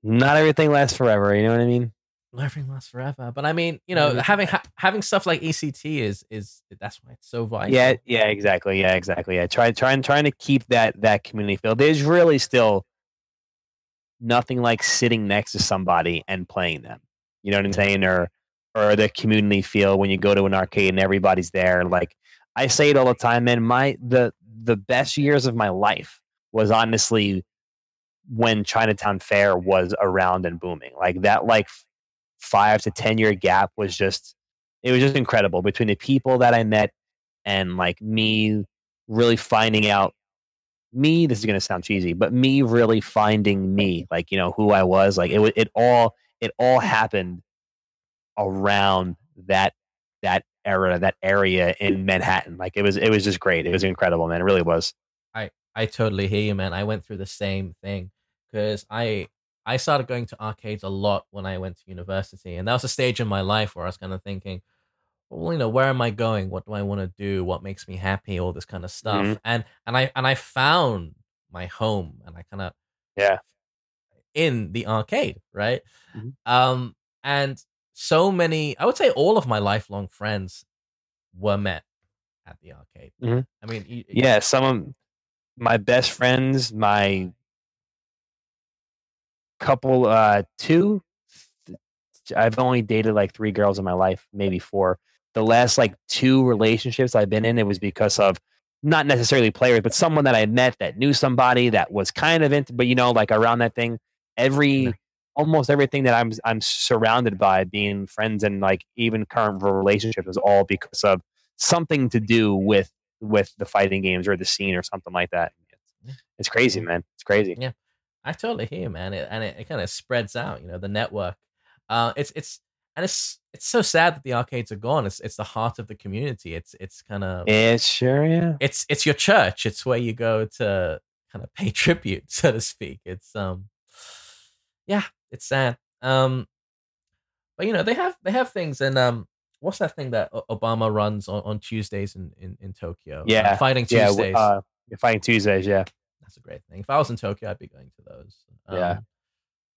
not everything lasts forever. You know what I mean? Everything lasts forever. But I mean, you know, having ha- having stuff like ECT is is that's why it's so vital. Yeah, yeah, exactly. Yeah, exactly. Yeah, try trying trying to keep that that community feel. There's really still nothing like sitting next to somebody and playing them. You know what I'm saying? Or or the community feel when you go to an arcade and everybody's there. Like I say it all the time, man. My the the best years of my life was honestly when Chinatown Fair was around and booming. Like that, like five to 10 year gap was just, it was just incredible between the people that I met and like me really finding out me. This is going to sound cheesy, but me really finding me, like, you know, who I was. Like it, it all, it all happened around that, that era, that area in Manhattan. Like it was, it was just great. It was incredible, man. It really was. I, I totally hear you, man. I went through the same thing because I I started going to arcades a lot when I went to university, and that was a stage in my life where I was kind of thinking, well, you know, where am I going? What do I want to do? What makes me happy? All this kind of stuff, mm-hmm. and and I and I found my home, and I kind of yeah in the arcade, right? Mm-hmm. Um, and so many, I would say, all of my lifelong friends were met at the arcade. Mm-hmm. I mean, you, yeah, some of my best friends, my couple, uh, two. I've only dated like three girls in my life, maybe four. The last like two relationships I've been in, it was because of not necessarily players, but someone that I met that knew somebody that was kind of into, but you know, like around that thing. Every almost everything that I'm I'm surrounded by, being friends and like even current relationships, is all because of something to do with with the fighting games or the scene or something like that. It's, it's crazy, man. It's crazy. Yeah. I totally hear, you, man, it, and it, it kind of spreads out. You know, the network. Uh, it's it's and it's it's so sad that the arcades are gone. It's it's the heart of the community. It's it's kind of it's sure yeah. It's it's your church. It's where you go to kind of pay tribute, so to speak. It's um, yeah, it's sad. Um, but you know they have they have things and um, what's that thing that Obama runs on, on Tuesdays in, in in Tokyo? Yeah, uh, fighting Tuesdays. Yeah, uh, fighting Tuesdays. Yeah, that's a great thing. If I was in Tokyo, I'd be going to those. Um, yeah,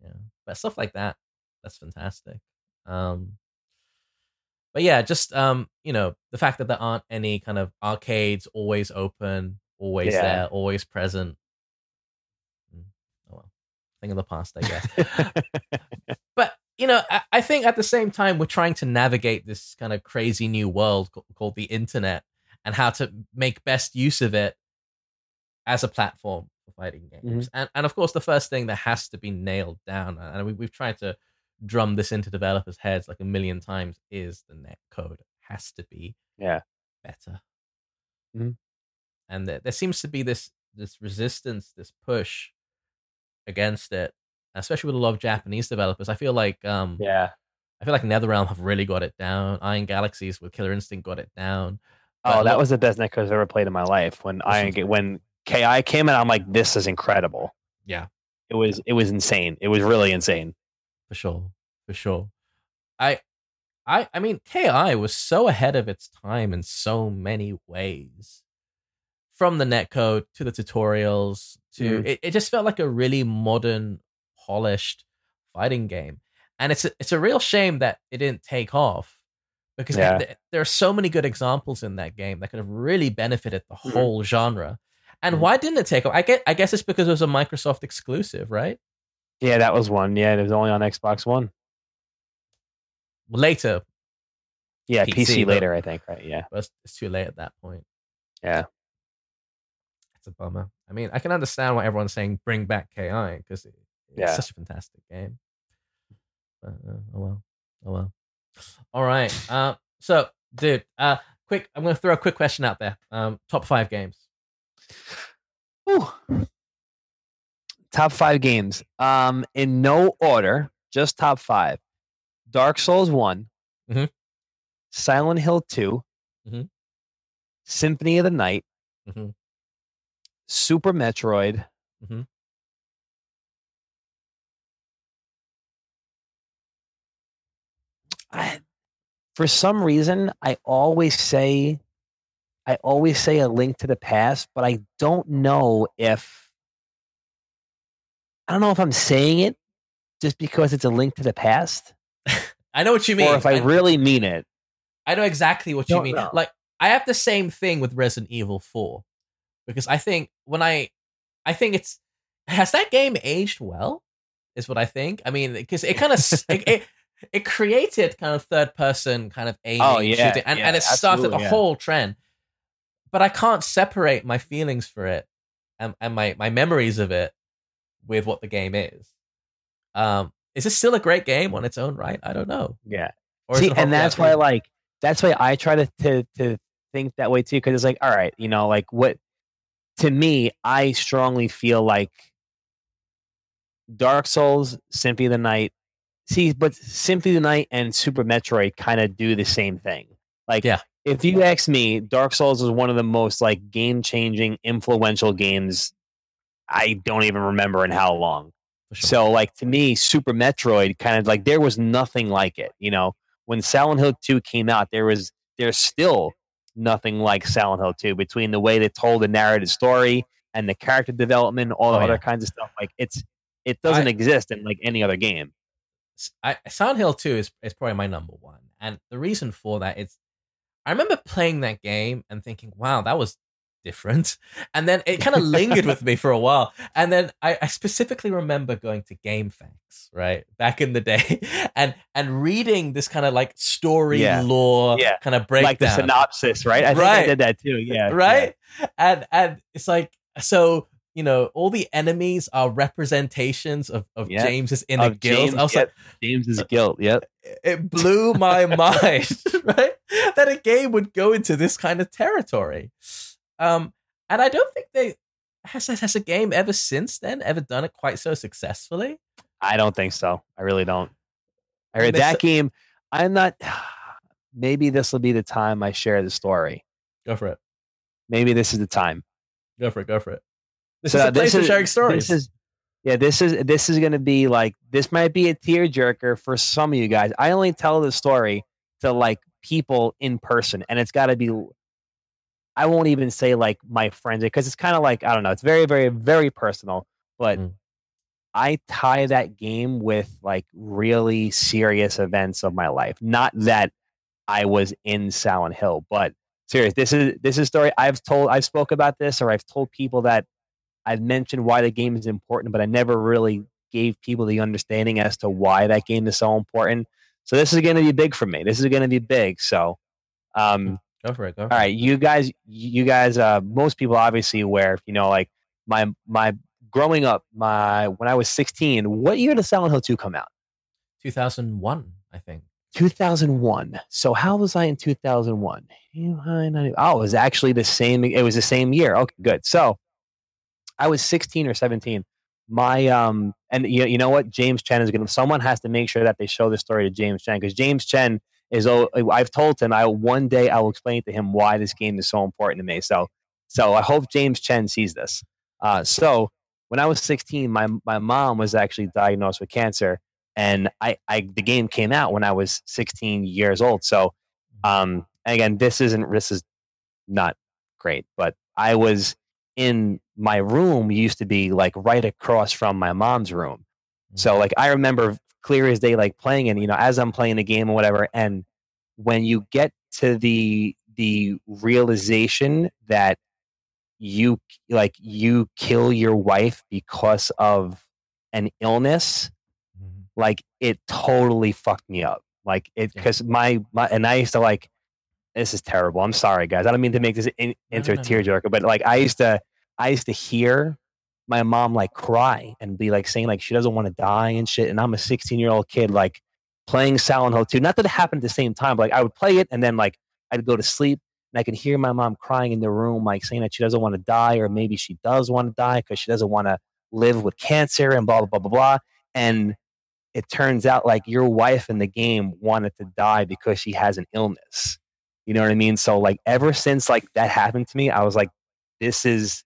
yeah, but stuff like that, that's fantastic. Um, but yeah, just um, you know, the fact that there aren't any kind of arcades always open, always yeah. there, always present. Mm, oh well, thing of the past, I guess. but you know, I, I, think at the same time we're trying to navigate this kind of crazy new world called the internet and how to make best use of it as a platform for fighting games. Mm-hmm. And and of course, the first thing that has to be nailed down, and we, we've tried to drum this into developers' heads like a million times, is the net code has to be yeah better. Mm-hmm. And there, there seems to be this this resistance, this push against it, especially with a lot of Japanese developers. I feel like um yeah I feel like NetherRealm have really got it down. Iron Galaxies with Killer Instinct got it down. Oh, But that look- was the best netcode I've ever played in my life. When I was- when KI came in, I'm like, this is incredible. Yeah. It was it was insane. It was really insane. for sure, for sure. I, I, I mean, KI was so ahead of its time in so many ways. From the netcode to the tutorials to Mhm. it, it just felt like a really modern, polished fighting game, and it's a, it's a real shame that it didn't take off because Yeah. th- there are so many good examples in that game that could have really benefited the Mhm. whole genre. And Mhm. why didn't it take off? I get, I guess it's because it was a Microsoft exclusive, right? Yeah, that was one. Yeah, it was only on Xbox One. Later, Yeah, PC, PC, later, I think. Right? Yeah. but it's, too late at that point. Yeah. It's a bummer. I mean, I can understand why everyone's saying bring back KI because it, it's Yeah. such a fantastic game. But, uh, oh well, oh well. All right. Uh, so, dude, uh, quick. I'm gonna throw a quick question out there. Um, top five games. Whew. Top five games. Um, in no order, just top five. Dark Souls one, Mhm. Silent Hill 2 Mhm. Symphony of the Night, Mhm. Super Metroid, Mhm. I, for some reason, I always say, I always say a link to the past, but I don't know if I don't know if I'm saying it just because it's a link to the past, I know what you mean. or if I really mean it. I know exactly what you mean. know. Like I have the same thing with Resident Evil 4 because I think when I I think it's has that game aged well is what I think. I mean because it kind of it, it it created kind of third person kind of aiming Oh, yeah, shooting and, yeah, and it started a yeah. whole trend. But I can't separate my feelings for it and, and my my memories of it with what the game is. Um is this still a great game on its own right? I don't know. Yeah. Or See, and that's why, like, that's why I try to to, to think that way too, because it's like, all right, you know, like what to me, I strongly feel like Dark Souls, Symphony of the Night. See, but Symphony of the Night and Super Metroid kind of do the same thing. Like, Yeah. If you ask me, Dark Souls is one of the most like game changing, influential games. I don't even remember in how long. sure. So, like to me, Super Metroid kind of like there was nothing like it. You know, when Silent Hill Two came out, there was there's still nothing like Silent Hill Two between the way they told the narrative story and the character development, all the Oh, other yeah. kinds of stuff. Like it's it doesn't I- exist in like any other game. I, Silent Hill 2 is, is probably my number one. And the reason for that is I remember playing that game and thinking, wow, that was different. And then it kind of lingered with me for a while. And then I, I specifically remember going to GameFAQs, right? Back in the day and and reading this kind of like story Yeah. lore Yeah. kind of breakdown. Like the synopsis, right? I think Right. I did that too. Yeah, right? And and it's like so you know all the enemies are representations of, of. James's inner Of guilt. James, I was yep, like, James's guilt. Yep. it blew my mind, right? That a game would go into this kind of territory. Um, and I don't think they has has a game ever since then ever done it quite so successfully. I don't think so. I really don't. I heard that game. I'm not. Maybe this will be the time I share the story. Go for it. Maybe this is the time. Go for it. Go for it. This So is a place for sharing stories. This is, yeah, this is this is going to be like this might be a tearjerker for some of you guys. I only tell the story to like people in person, and it's got to be. I won't even say like my friends because it's kind of like I don't know. It's very, very, very personal. But Mm. I tie that game with like really serious events of my life. Not that I was in Silent Hill, but serious. This is this is a story I've told. I've spoke about this, or I've told people that I've mentioned why the game is important, but I never really gave people the understanding as to why that game is so important. So this is going to be big for me. This is going to be big. So, um, go for it. Go for all right, you guys, you guys, uh, most people obviously aware, you know, like my my growing up, my when I was 16, what year did Silent Hill 2 come out? 2001, I think. 2001. So how was I in 2001? Oh, it was actually the same. It was the same year. Okay, good. So I was 16 or 17. my um and you, you know what? James chen is gonna someone has to make sure that they show this story to james chen because james chen is oh i've told him i one day i will explain to him why this game is so important to me. So so i hope james chen sees this. Uh, so when i was 16 my my mom was actually diagnosed with cancer and i i the game came out when i was 16 years old. So um again this isn't this is not great but i was in my room used to be like right across from my mom's room. So Mm-hmm. like I remember clear as day like playing and you know, as I'm playing the game or whatever. And when you get to the the realization that you like you kill your wife because of an illness, Mhm. like it totally fucked me up. Like it Yeah. because my my and I used to like this is terrible. I'm sorry, guys. I don't mean to make this in, into no, a no, no. tearjerker, but like I used to I used to hear my mom like cry and be like saying like she doesn't want to die and shit. And I'm a 16 year old kid like playing Silent Hill 2. Not that it happened at the same time, but like I would play it and then like I'd go to sleep and I could hear my mom crying in the room, like saying that she doesn't want to die, or maybe she does want to die because she doesn't want to live with cancer and blah blah blah blah blah. And it turns out like your wife in the game wanted to die because she has an illness. You know what I mean? So like ever since like that happened to me, I was like, this is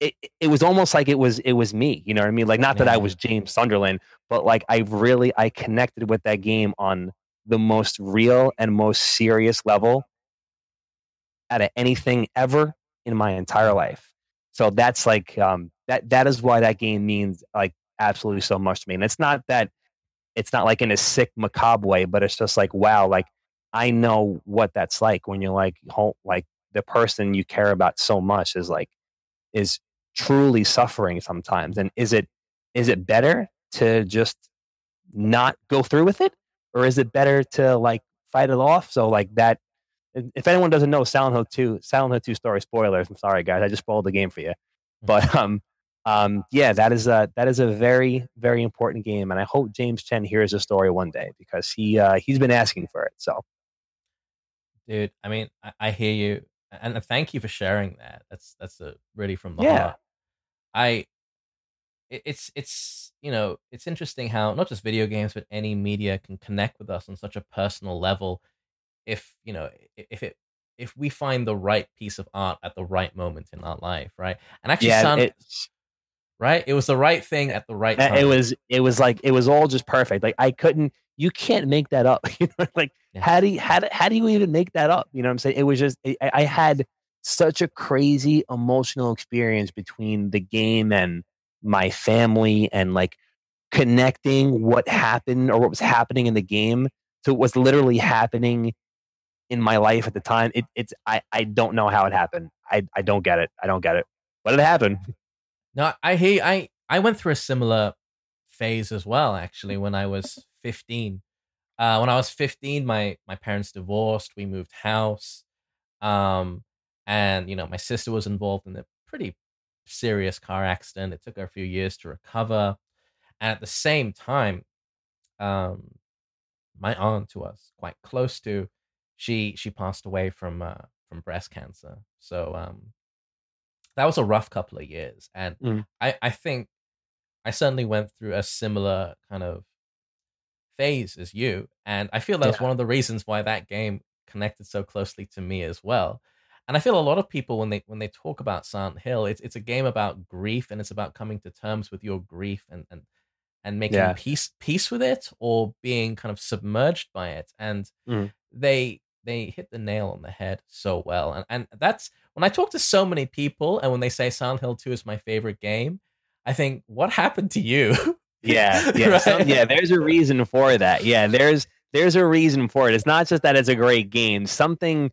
it, it- was almost like it was it was me, you know what I mean? Like not that I was James Sunderland, but like I really I connected with that game on the most real and most serious level out of anything ever in my entire life. So that's like um that that is why that game means like absolutely so much to me. And it's not that it's not like in a sick macabre way, but it's just like wow, like I know what that's like when you're like home, like the person you care about so much is like is truly suffering sometimes. And is it is it better to just not go through with it, or is it better to like fight it off? So like that. If anyone doesn't know Silent Hill Two, Silent Hill Two story spoilers. I'm sorry guys, I just spoiled the game for you. But um, um, yeah, that is a that is a very very important game, and I hope James Chen hears the story one day because he uh, he's been asking for it. So dude. I mean, I, I hear you, and thank you for sharing that. That's that's a really from the Yeah. heart. I, it, it's it's you know it's interesting how not just video games but any media can connect with us on such a personal level. If you know if it if we find the right piece of art at the right moment in our life, right? And actually, yeah, sound, it, right? It was the right thing at the right Uh, time. It was it was like it was all just perfect. Like I couldn't you can't make that up. You know, like Yeah. how do you how do, how do you even make that up? You know what I'm saying? It was just I, I had such a crazy emotional experience between the game and my family and like connecting what happened or what was happening in the game to what's literally happening in my life at the time. It, it's I, I don't know how it happened. I, I don't get it. I don't get it. But it happened. No, I hear. I I went through a similar phase as well. Actually, when I was fifteen, uh, when I was fifteen, my my parents divorced. We moved house, um, and you know my sister was involved in a pretty serious car accident. It took her a few years to recover, and at the same time, um, my aunt, who I was quite close to, she she passed away from uh, from breast cancer. So um, that was a rough couple of years, and Mm. I I think I certainly went through a similar kind of phase as you, and I feel that's Yeah. one of the reasons why that game connected so closely to me as well. And I feel a lot of people when they when they talk about Silent Hill, it's it's a game about grief and it's about coming to terms with your grief and and and making Yeah. peace peace with it or being kind of submerged by it. And Mhm. they they hit the nail on the head so well. And and that's when I talk to so many people and when they say Silent Hill 2 is my favorite game, I think, what happened to you? Yeah, yeah, some- yeah. There's a reason for that. Yeah, there's there's a reason for it. It's not just that it's a great game. Something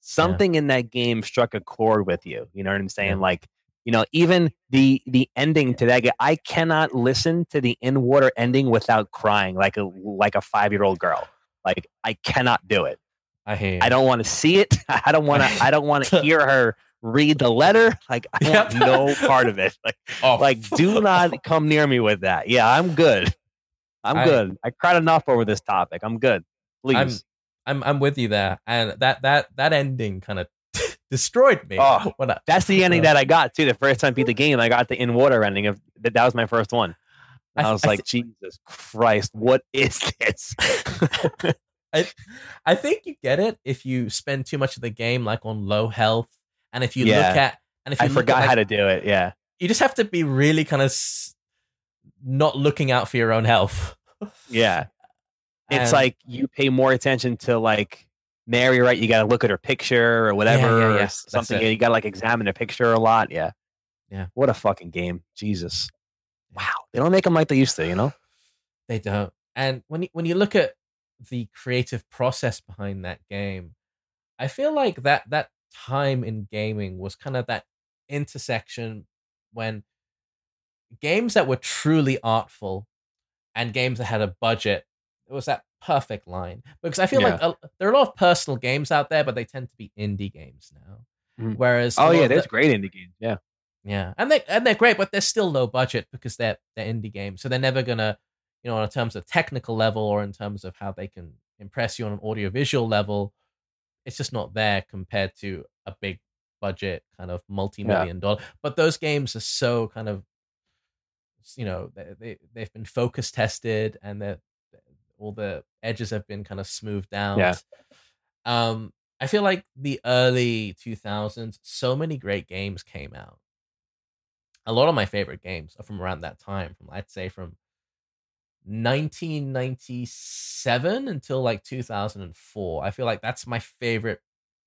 something in that game struck a chord with you. You know what I'm saying? Yeah. Like, you know, even the the ending to that game, I cannot listen to the in water ending without crying like a like a five year old girl. Like I cannot do it. I hate. I don't want to see it. I don't want to. I don't want to hear her read the letter. Like I want no part of it. Like oh, like do not come near me with that yeah i'm good i'm I- good i cried enough over this topic i'm good please I'm I'm I'm with you there, and that that that ending kind of destroyed me. Oh, I, That's the ending Uh, that I got too. The first time I beat the game, I got the in water ending of that. That was my first one. I I, was like, Jesus Christ, what is this? I, I think you get it if you spend too much of the game like on low health, and if you Yeah. look at and if you I at, forgot like, how to do it. Yeah, you just have to be really kind of s- not looking out for your own health. yeah. It's And- like you pay more attention to like Mary, right? You got to look at her picture or whatever, yeah, or yeah. That's something. You got to like examine her picture a lot. Yeah, Yeah. What a fucking game, Jesus! Wow, they don't make them like they used to. You know? They don't. And when you, when you look at the creative process behind that game, I feel like that that time in gaming was kind of that intersection when games that were truly artful and games that had a budget. It was that perfect line because I feel like a, there are a lot of personal games out there, but they tend to be indie games now. Mhm. Whereas, Oh yeah, of the- there's great indie games. Yeah, yeah, and they and they're great, but they're still low budget because they're they're indie games, so they're never gonna, you know, in terms of technical level or in terms of how they can impress you on an audio visual level, it's just not there compared to a big budget kind of multi million dollar. But those games are so kind of, you know, they, they they've been focus tested and they're all the edges have been kind of smoothed down. Yeah. Um, I feel like the early 2000s, so many great games came out. A lot of my favorite games are from around that time, from I'd say from 1997 until like 2004. I feel like that's my favorite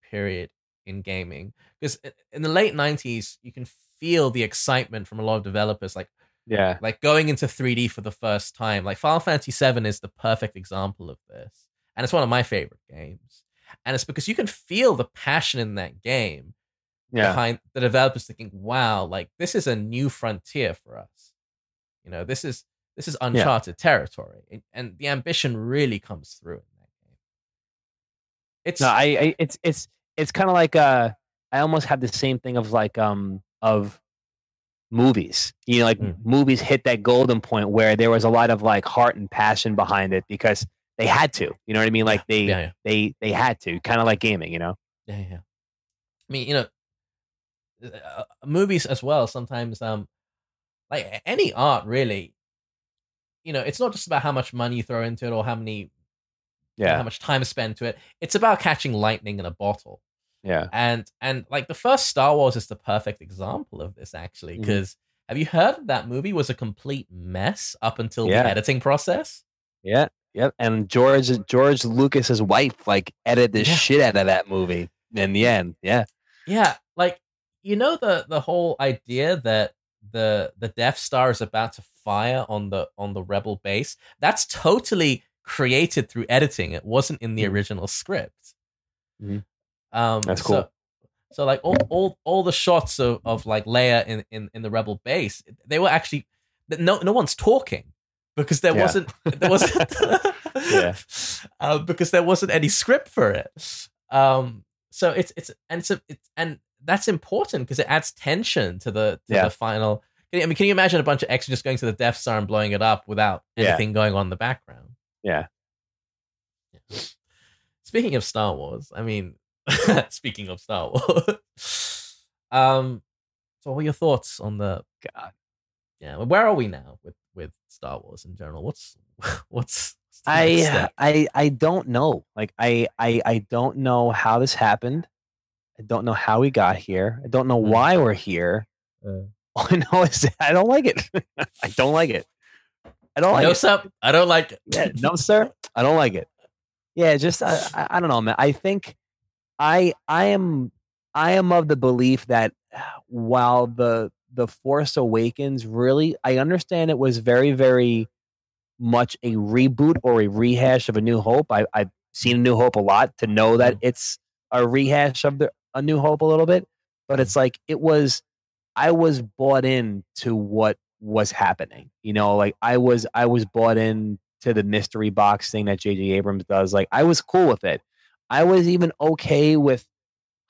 period in gaming because in the late 90s, you can feel the excitement from a lot of developers, like yeah, like going into 3D for the first time. Like Final Fantasy 7 is the perfect example of this. And it's one of my favorite games. And it's because you can feel the passion in that game yeah. behind the developers thinking, wow, like this is a new frontier for us. You know, this is this is uncharted territory. And, the ambition really comes through in that game. It's No, I, I it's it's it's kind of like uh, I almost have the same thing of like um of movies. You know, like Mm. movies hit that golden point where there was a lot of like heart and passion behind it because they had to. You know what I mean? Like they yeah, yeah. they they had to. Kind of like gaming. You know? Yeah, yeah. I mean, you know, uh, movies as well. Sometimes, um, like any art, really. You know, it's not just about how much money you throw into it or how many, you know, Yeah, how much time spent to it. It's about catching lightning in a bottle. yeah. And and like the first Star Wars is the perfect example of this, actually. Mm-hmm. Because have you heard that, movie was a complete mess up until Yeah. the editing process? Yeah, yep. And George George Lucas's wife like edited the Yeah. shit out of that movie in the end. Yeah, Yeah, like you know the the whole idea that the the Death Star is about to fire on the on the rebel base. That's totally created through editing. It wasn't in the Mhm. original script. Mhm. Um, That's so- cool. So, like all, all all the shots of, of like Leia in, in, in the rebel base, they were actually no no one's talking because there Yeah. wasn't there wasn't Yeah. uh, because there wasn't any script for it. Um, so it's it's and it's, a, it's and that's important because it adds tension to the to Yeah. the final. I mean, can you imagine a bunch of extras just going to the Death Star and blowing it up without Yeah. anything going on in the background? Yeah. Speaking of Star Wars, I mean, speaking of Star Wars, um, so what are your thoughts on the? God. Yeah, where are we now with with Star Wars in general? What's what's I? I I don't know. Like I I I don't know how this happened. I don't know how we got here. I don't know Mm. why we're here. Uh. All I know is I don't like it. I don't like it. I don't like no, it. sir, I don't like it. Yeah, no, sir. I don't like it. Yeah, just I, I, I don't know, man. I think I I am I am of the belief that uh, while the the Force Awakens really, I understand it was very very much a reboot or a rehash of A New Hope. I, I've seen A New Hope a lot to know that mm-hmm. it's a rehash of the A New Hope a little bit, but it's mm-hmm. like it was. I was bought in to what was happening. You know, like I was I was bought in to the mystery box thing that JJ Abrams does. Like I was cool with it. I was even okay with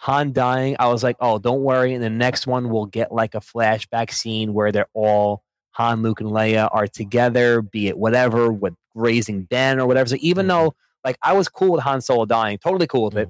Han dying. I was like, "Oh, don't worry, in the next one we'll get like a flashback scene where they're all Han, Luke and Leia are together, be it whatever with raising Ben or whatever." So even Mhm. though like I was cool with Han Solo dying, totally cool with it.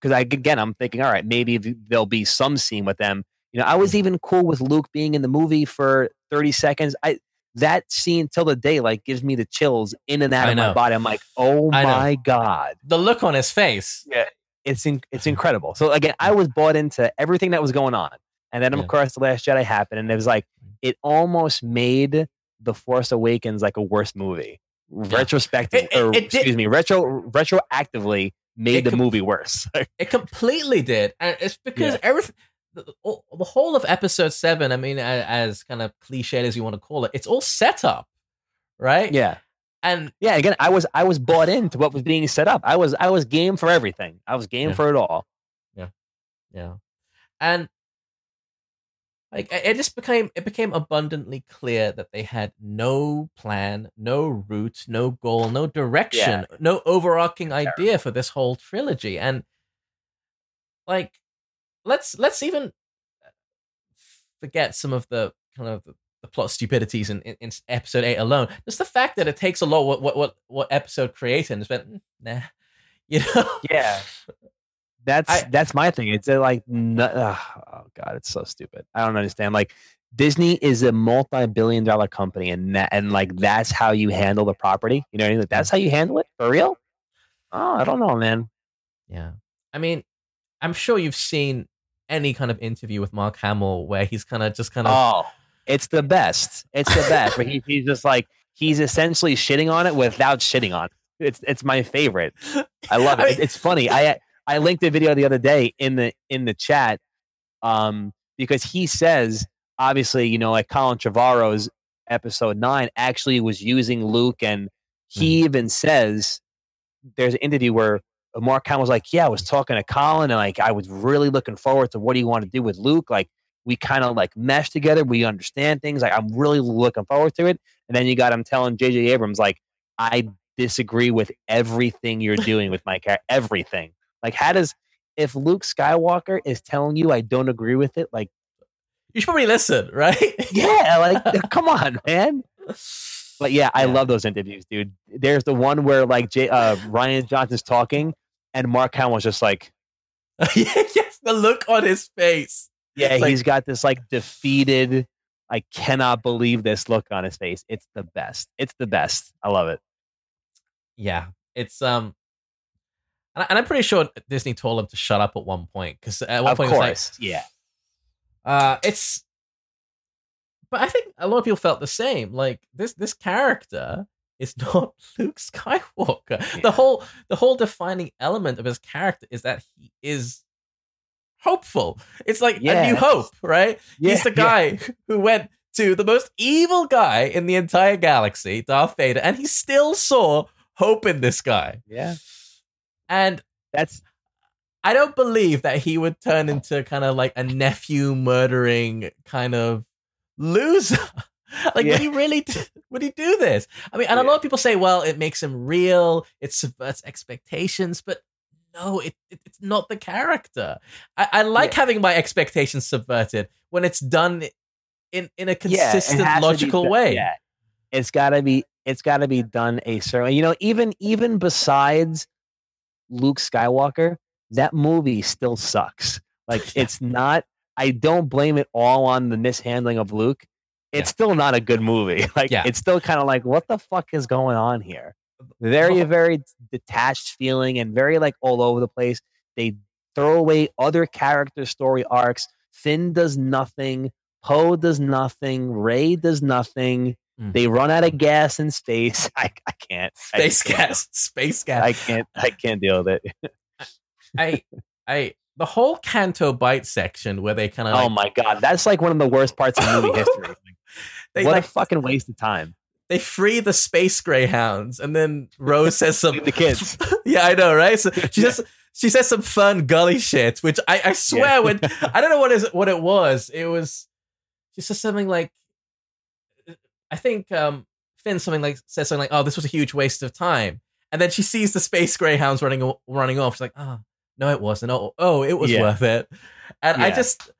because I again I'm thinking, all right, maybe there'll be some scene with them. You know, I was even cool with Luke being in the movie for 30 seconds. I that scene till the day like gives me the chills in and out of my body. I'm like, oh I know. my god, The look on his face. yeah, it's in, it's incredible. So again, I was bought into everything that was going on, and then Yeah. of course the Last Jedi happened, and it was like it almost made the Force Awakens like a worse movie. Retrospective, It- it- or it excuse me, retro retroactively made the com- movie worse. It completely did, and it's because Yeah. everything, the, the whole of episode seven. I mean, as kind of cliched as you want to call it, it's all set up, right? yeah, and yeah. Again, I was I was bought into what was being set up. I was I was game for everything. I was game Yeah. for it all. yeah, yeah, and like it it just became it became abundantly clear that they had no plan, no route, no goal, no direction, no overarching idea for this whole trilogy, and like let's let's even forget some of the kind of the plot stupidities in, in, in episode eight alone. Just the fact that it takes a lot what what what, what episode created and spent nah, you know. Yeah. That's I- that's my thing. It's uh, like oh god, it's so stupid. I don't understand. Like Disney is a multi-billion dollar company, and that, and like that's how you handle the property. You know, what I mean? like, that's how you handle it for real. Oh, I don't know, man. Yeah. I mean, I'm sure you've seen any kind of interview with Mark Hamill where he's kind of just kind of Oh, it's the best. It's the best. but he, he's just like he's essentially shitting on it without shitting on. It. It's it's my favorite. I love it. It's funny. I I linked a video the other day in the in the chat, um, because he says obviously you know like Colin Trevorrow's episode nine actually was using Luke, and he even says there's an interview where Mark Hamill was like, "Yeah, I was talking to Colin, and like I was really looking forward to what do you want to do with Luke, like." We kind of like mesh together. We understand things. Like I'm really looking forward to it. And then you got him telling J.J. Abrams like, I disagree with everything you're doing with my character. Everything. Like, how does if Luke Skywalker is telling you I don't agree with it? Like, you should probably listen, right? yeah, like come on, man. But yeah, I Yeah. love those interviews, dude. There's the one where like J- uh, Rian Johnson's talking, and Mark Hamill was just like, yes, the look on his face. yeah, It's like- he's got this like defeated. I cannot believe this look on his face. It's the best. It's the best. I love it. Yeah, it's um, and, I- and I'm pretty sure Disney told him to shut up at one point because at one of point it was like, yeah. Uh, it's, but I think a lot of people felt the same. Like this, this character is not Luke Skywalker. Yeah. The whole, the whole defining element of his character is that he is hopeful. It's like a new hope, right? He's the Yeah, guy who went to the most evil guy in the entire galaxy, Darth Vader, and he still saw hope in this guy. Yeah, And that's I don't believe that he would turn into kind of like a nephew murdering kind of loser. like, Yeah. would he really? Do, would he do this? I mean, and a Yeah. lot of people say, well, it makes him real. It subverts expectations, but no, it, it it's not the character. I, I like Yeah. having my expectations subverted when it's done in in a consistent, logical way. Yeah, it's got to be. It's got to be done a certain. You know, even even besides Luke Skywalker, that movie still sucks. Like it's not. I don't blame it all on the mishandling of Luke. It's still not a good movie. Like Yeah. it's still kind of like what the fuck is going on here? Very very detached feeling and very like all over the place. They throw away other character story arcs. Finn does nothing. Poe does nothing. Rey does nothing. Mm. They run out of gas in space. I, I can't. I Space can't. gas, space gas. I can't. I can't deal with it. I, I, the whole Canto Bight section where they kind of oh my god, that's like one of the worst parts of movie history. Like, they what like a fucking waste of time. they free the space greyhounds, and then Rose says some The kids. yeah, I know, right? So she just she says some fun gully shit, which I, I swear Yeah. when I don't know what is what it was. It was she says something like I think um Finn something like says something like, "Oh, this was a huge waste of time," and then she sees the space greyhounds running running off. She's like, "Oh, no, it wasn't. Oh, oh, it was Yeah. worth it." And I just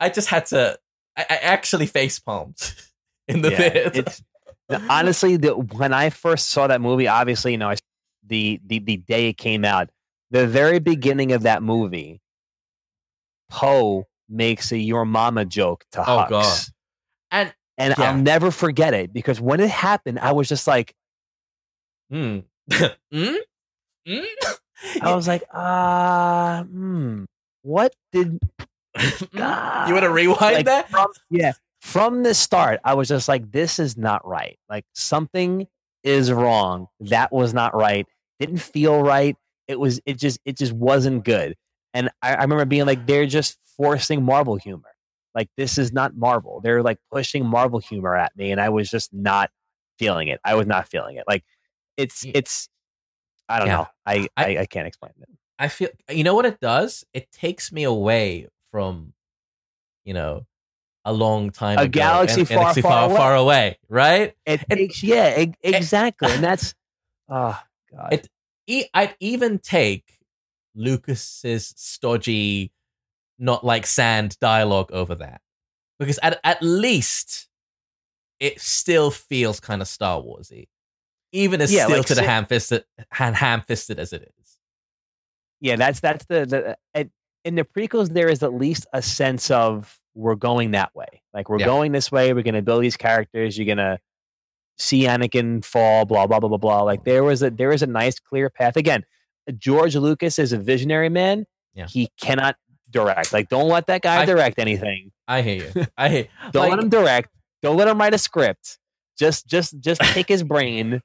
I just had to. I, I actually face palmed in the Yeah, theater. honestly the, when I first saw that movie. Obviously, you know, I, the the the day it came out, the very beginning of that movie, Poe makes a "your mama" joke to Oh, Hux, God. And and Yeah. I'll never forget it because when it happened, I was just like, "Hmm, mm? Mm? I was like, ah, hmm, what did Mm? you want to rewind like, that? From, yeah, from the start, I was just like, this is not right. Like something is wrong. That was not right. Didn't feel right. It was. It just. It just wasn't good. And I, I remember being like, they're just forcing Marvel humor. Like this is not Marvel. They're like pushing Marvel humor at me, and I was just not feeling it. I was not feeling it. Like it's. It's. I don't Yeah. know. I, I- I I can't explain it. I feel you know what it does? It takes me away from, you know, a long time A ago. galaxy and- far, galaxy far far, away. far away, right? It And- takes. Yeah. e- Exactly. and that's. Oh God. It- E- I'd even take Lucas's stodgy, not like sand dialogue over that, because at at least it still feels kind of Star Warsy, even as Yeah, still like to the ham fisted ham ham fisted as it is. yeah that's that's the the uh, in the prequels there is at least a sense of we're going that way like we're Yeah. going this way we're going to build these characters you're going to see anakin fall blah blah blah blah blah like there was a there is a nice clear path again george lucas is a visionary man Yeah. he cannot direct like don't let that guy I- direct anything I hear you. I hear. don't like, let him direct don't let him write a script just just just take his brain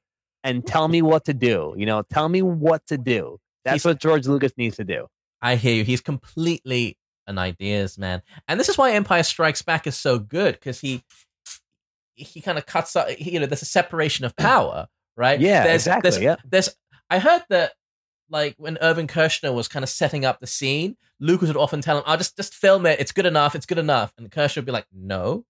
and tell me what to do you know tell me what to do that's He's- what george lucas needs to do I hear you. He's completely an ideas man, and this is why Empire Strikes Back is so good because he he kind of cuts out. he- You know, there's a separation of power, right? Yeah, there's, exactly. There's, yeah. there's. I heard that like when Irvin Kershner was kind of setting up the scene, Lucas would often tell him, "I'll just just film it. It's good enough. It's good enough." And Kershner would be like, "No,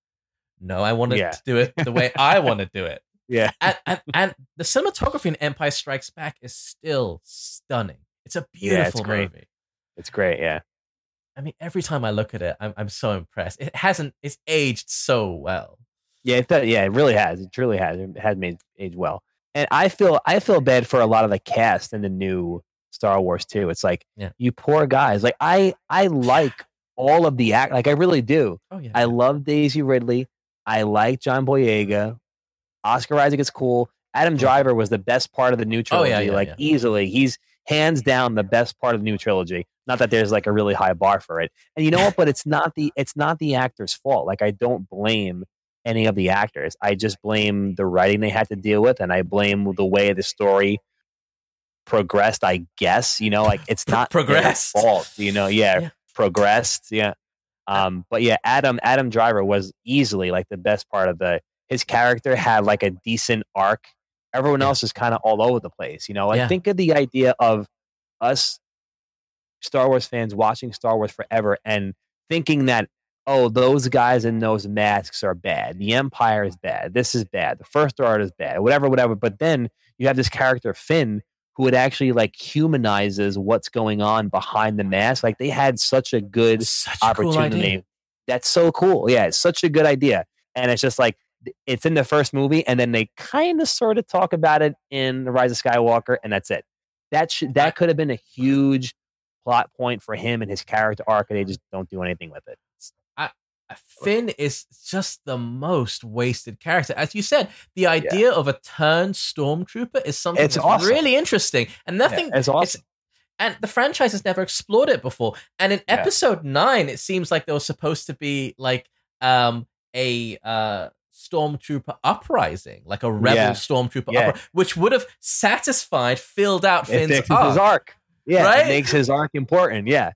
no, I want Yeah. to do it the way I want to do it." Yeah. and, and and the cinematography in Empire Strikes Back is still stunning. It's a beautiful Yeah, it's great. movie. It's great. Yeah. I mean, every time I look at it, I'm I'm so impressed. It hasn't. It's aged so well. Yeah. It, yeah. It really has. It truly has. It has made age well. And I feel I feel bad for a lot of the cast in the new Star Wars too. It's like Yeah. you poor guys. Like I I like all of the act. Like I really do. Oh yeah. I love Daisy Ridley. I like John Boyega. Oscar Isaac is cool. Adam Driver was the best part of the new Oh, trilogy. yeah, yeah, like yeah. easily, he's hands down the best part of the new trilogy. Not that there's like a really high bar for it. And you know what? But it's not the it's not the actor's fault. Like I don't blame any of the actors. I just blame the writing they had to deal with, and I blame the way the story progressed. I guess you know, like it's not progressed. fault. You know, yeah, Yeah. progressed. Yeah. Um, but yeah, Adam Adam Driver was easily like the best part of the. His character had like a decent arc. Everyone Yeah. else is kind of all over the place. You know, Yeah. think of the idea of us Star Wars fans watching Star Wars forever and thinking that oh those guys in those masks are bad. The Empire is bad. This is bad. The First Order is bad. Whatever, whatever. But then you have this character Finn who it actually like humanizes what's going on behind the mask. Like they had such a good Such a cool opportunity. That's so cool. Yeah, it's such a good idea. And it's just like it's in the first movie, and then they kind of sort of talk about it in The Rise of Skywalker, and that's it. That should that could have been a huge plot point for him and his character arc, and they just don't do anything with it. Finn is just the most wasted character. As you said, the idea of a turned stormtrooper is something It's that's awesome. really interesting, and nothing. Yeah, it's awesome. and the franchise has never explored it before. And in Yeah. episode nine, it seems like there was supposed to be like um a uh stormtrooper uprising, like a rebel Yeah. stormtrooper Yeah. uprising, which would have satisfied, filled out Finn's fixes arc. his arc. Yeah, Right? it makes his arc important. Yeah.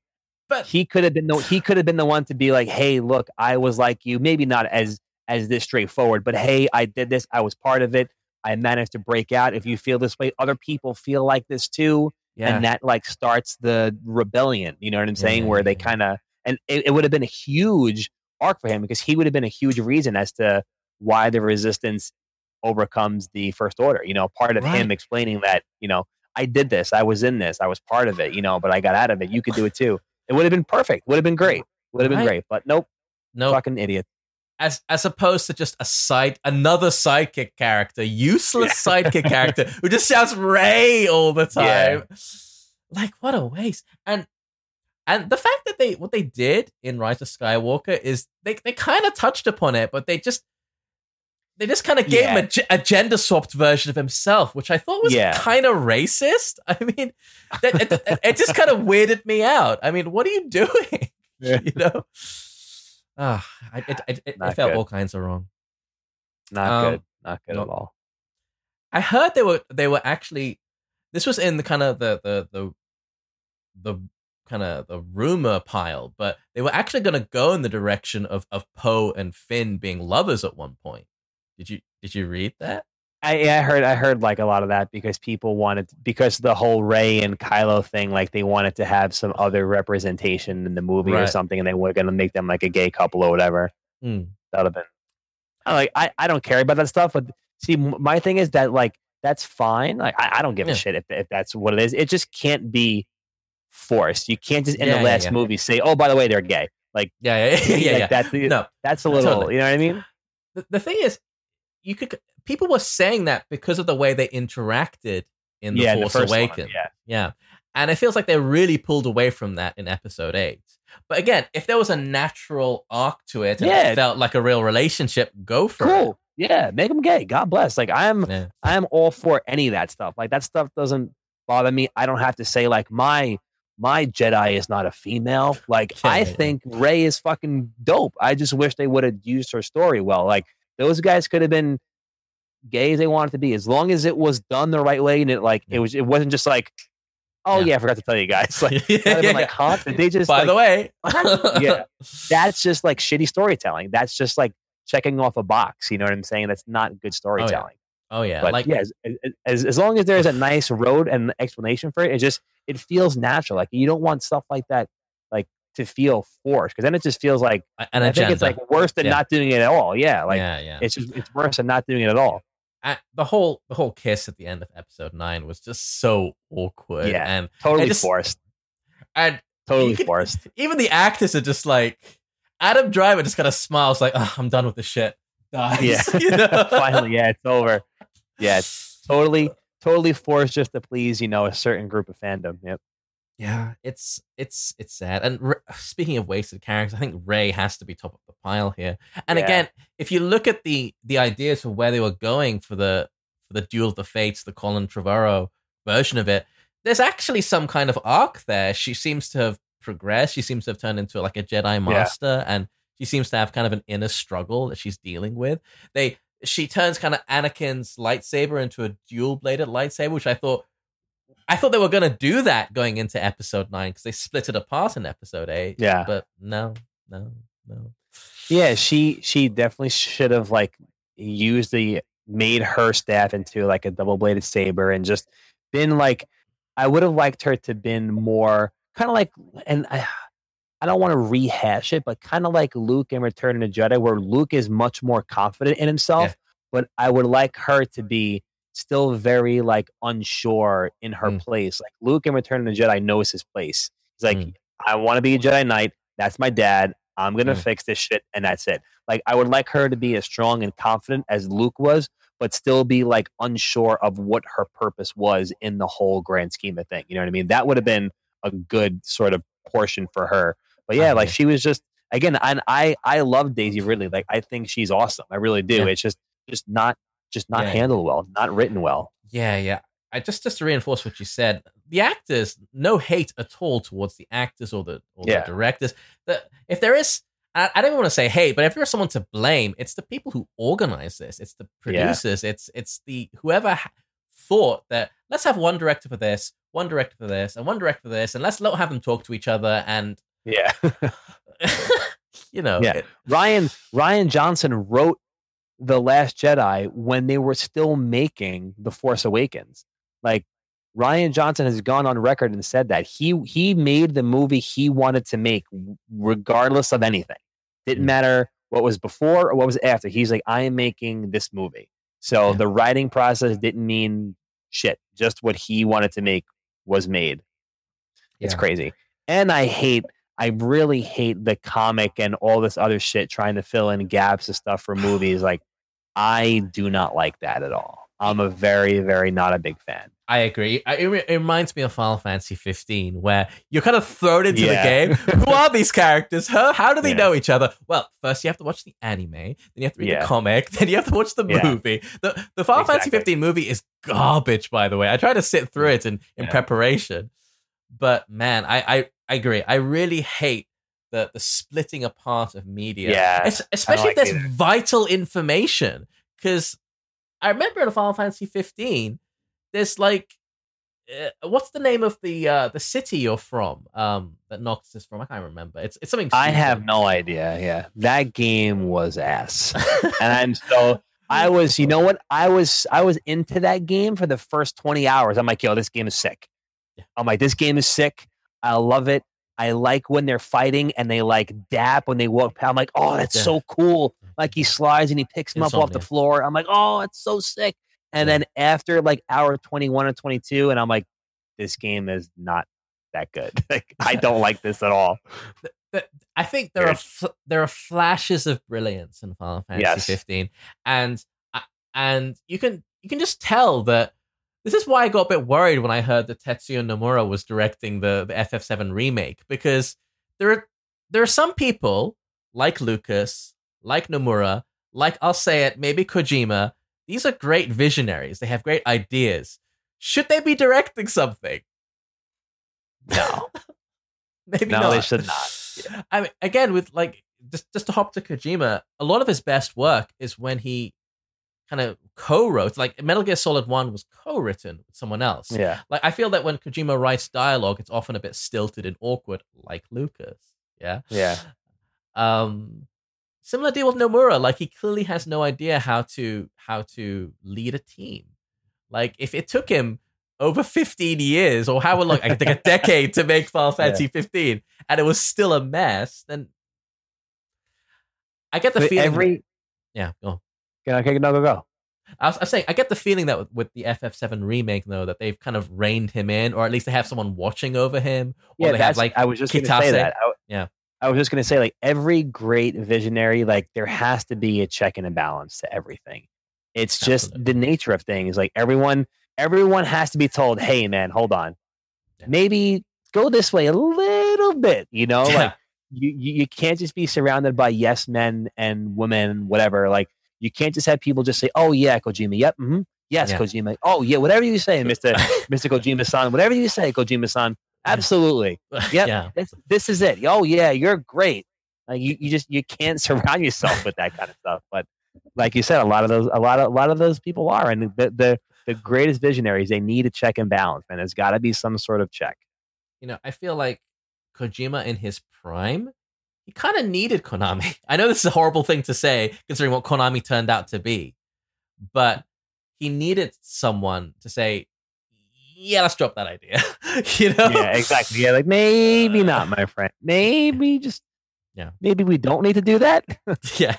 But he could have been the he could have been the one to be like, "Hey, look, I was like you. Maybe not as as this straightforward, but hey, I did this. I was part of it. I managed to break out. If you feel this way, other people feel like this too, yeah, and that like starts the rebellion. You know what I'm saying? yeah, Where they mm. kind of and it, it would have been a huge arc for him because he would have been a huge reason as to why the resistance overcomes the first order. You know, part of Right. him explaining that you know I did this, I was in this, I was part of it. You know, but I got out of it. You could do it too. It would have been perfect. Would have been great. Would have been Right. great. But nope, no, fucking idiot. as as opposed to just a side another sidekick character, useless sidekick character who just shouts Rey all the Yeah. time. like what a waste. And and the fact that they what they did in Rise of Skywalker is they they kind of touched upon it, but they just they just kind of gave Yeah. him a, a gender swapped version of himself, which I thought was Yeah. kind of racist. I mean, that, it, it- just kind of weirded me out. I mean, what are you doing? you know, ah, I, it, it, it, felt all kinds of wrong. Not Um, good. Not good no. at all. I heard they were they were actually this was in the kind of the the the the kind of the rumor pile, but they were actually going to go in the direction of of Poe and Finn being lovers at one point. Did you did you read that? I, I heard I heard like a lot of that because people wanted because the whole Rey and Kylo thing, like they wanted to have some other representation in the movie or something, and they were gonna make them like a gay couple or whatever. Hmm. That'd have been. I like I, I don't care about that stuff, but see, my thing is that like that's fine. Like I, I don't give Yeah. a shit if if that's what it is. It just can't be forced. You can't just in Yeah, the last yeah. movie say, oh, by the way, they're gay. Yeah, yeah, yeah, yeah. Like, yeah. That's the, No, that's a little. totally. You know what I mean? the, the thing is, you could people were saying that because of the way they interacted in the yeah, in Force the first one, Awakens. yeah. Yeah. And it feels like they really pulled away from that in episode eight. But again, if there was a natural arc to it and Yeah. it felt like a real relationship, go for it. Cool. Yeah, make them gay. God bless. Like I'm. Yeah. I'm all for any of that stuff. Like that stuff doesn't bother me. I don't have to say like my my Jedi is not a female. Like Yeah, I think Rey is fucking dope. I just wish they would have used her story well. Like those guys could have been gay as they wanted to be, as long as it was done the right way and it like it was it wasn't just like, oh Yeah. yeah, I forgot to tell you guys. Like yeah, been like, huh? Did they just By like, the way, Yeah. that's just like shitty storytelling. That's just like checking off a box. You know what I'm saying? That's not good oh, storytelling. Oh yeah, But like yeah, as, as as long as there's a nice road and explanation for it, it just it feels natural. Like you don't want stuff like that, to feel forced, because then it just feels like an I think it's like worse than Yeah. not doing it at all. Yeah, like yeah, yeah. it's just it's worse than not doing it at all. The whole the whole kiss at the end of episode nine was just so awkward. Yeah. and Totally just- forced. and Totally could- forced. even the actors are just like Adam Driver just kind of smiles like, oh, I'm done with this shit. Dies. Yeah. you know? Finally, yeah, it's over. Yeah, it's totally totally forced just to please you know a certain group of fandom. Yep. Yeah, it's it's it's sad. And R- speaking of wasted characters, I think Rey has to be top of the pile here. And Yeah. again, if you look at the the ideas for where they were going for the for the Duel of the Fates, the Colin Trevorrow version of it, there's actually some kind of arc there. She seems to have progressed. She seems to have turned into like a Jedi master, and she seems to have kind of an inner struggle that she's dealing with. They she turns kind of Anakin's lightsaber into a dual bladed lightsaber, which I thought I thought they were going to do that going into episode nine because they split it apart in episode eight. Yeah. but no, no, no. Yeah, she she definitely should have like used the made her staff into like a double bladed saber and just been like I would have liked her to been more kind of like and I I don't want to rehash it, but kind of like Luke in Return of the Jedi, where Luke is much more confident in himself, Yeah. but I would like her to be still very like unsure in her Mm. place. Like Luke in Return of the Jedi knows his place. He's like, Mm. I want to be a Jedi Knight. That's my dad. I'm gonna Mm. fix this shit, and that's it. Like I would like her to be as strong and confident as Luke was, but still be like unsure of what her purpose was in the whole grand scheme of thing. You know what I mean? That would have been a good sort of portion for her. But yeah, I like she was just again, and I I love Daisy Ridley. Like I think she's awesome. I really do. Yeah. It's just just not just not Yeah. handled well, not written well. Yeah, yeah. I just just to reinforce what you said, the actors, no hate at all towards the actors or the or Yeah. the directors. The, if there is, I, I don't want to say hate, but if there's someone to blame, it's the people who organize this. It's the Yeah. producers. It's it's the whoever thought that let's have one director for this, one director for this, and one director for this, and let's not have them talk to each other. And Yeah. you know, Yeah. it- Rian Rian Johnson wrote The Last Jedi when they were still making The Force Awakens. Like Rian Johnson has gone on record and said that he he made the movie he wanted to make regardless of anything. Didn't Mm. matter what was before or what was after. He's like, I am making this movie. So Yeah. the writing process didn't mean shit. Just what he wanted to make was made. It's Yeah. crazy. And I hate, I really hate the comic and all this other shit trying to fill in gaps and stuff for movies. Like, I do not like that at all. I'm a very, very not a big fan. I agree. It, re- it reminds me of Final Fantasy 15, where you're kind of thrown into Yeah. the game. Who are these characters? How, how do they Yeah. know each other? Well, first you have to watch the anime, then you have to read Yeah. the comic, then you have to watch the movie. The the Final Fantasy 15 movie is garbage, by the way. I tried to sit through it in, in preparation, but man, I, I I agree. I really hate the the splitting apart of media. Yeah, Es- especially like if there's either. vital information. Because I remember in Final Fantasy 15, there's like, uh, what's the name of the uh, the city you're from? Um, that Nox is from. I can't remember. It's it's something. I have no idea. Yeah, that game was ass, and I'm so I was. You know what? I was. I was into that game for the first twenty hours. I'm like, yo, this game is sick. I'm like, this game is sick. I love it. I like when they're fighting and they like dap when they walk. I'm like, oh, that's Yeah. so cool. Like he slides and he picks him up off the floor. I'm like, oh, it's so sick. And Yeah. then after like hour 21 and 22, and I'm like, this game is not that good. like, I don't like this at all. But I think there are fl- there are flashes of brilliance in Final Fantasy Yes. 15, and uh, and you can you can just tell that. This is why I got a bit worried when I heard that Tetsuya Nomura was directing the, the FF7 remake because there are there are some people like Lucas, like Nomura, like I'll say it, maybe Kojima. These are great visionaries. They have great ideas. Should they be directing something? No. Maybe No, not. they should not. I mean, again, with like just just to hop to Kojima, a lot of his best work is when he kind of co-wrote. Like Metal Gear Solid One was co-written with someone else. Yeah. Like I feel that when Kojima writes dialogue, it's often a bit stilted and awkward, like Lucas. Yeah. Yeah. Um, similar deal with Nomura. Like he clearly has no idea how to how to lead a team. Like if it took him over 15 years or how long, I think a decade to make Final Fantasy 15, and it was still a mess, then I get the But feeling. every yeah, go on. Okay, no, go go. I was, I was saying, I get the feeling that with, with the FF7 remake, though, that they've kind of reined him in, or at least they have someone watching over him, or Yeah, they have like I was just going to say that. I, Yeah. I was just going to say like every great visionary, like there has to be a check and a balance to everything. It's just Absolutely. the nature of things. Like everyone, everyone has to be told, "Hey, man, hold on, Yeah. maybe go this way a little bit." You know, Yeah. like you, you you can't just be surrounded by yes men and women, whatever. Like you can't just have people just say, "Oh yeah, Kojima, yep, hmm yes, Yeah. Kojima, oh yeah, whatever you say, Mister Mister Kojima-san, whatever you say, Kojima-san, absolutely." Yep. yeah, this, this is it. Oh yeah, you're great. Like you, you just you can't surround yourself with that kind of stuff. But like you said, a lot of those a lot of a lot of those people are, and the the the greatest visionaries they need a check and balance, and there's got to be some sort of check. you know, I feel like Kojima in his prime, he kind of needed Konami. I know this is a horrible thing to say considering what Konami turned out to be, but he needed someone to say, "Yeah, let's drop that idea." you know? Yeah, exactly. Yeah, like maybe uh, not, my friend. Maybe just Yeah. Maybe we don't need to do that. yeah.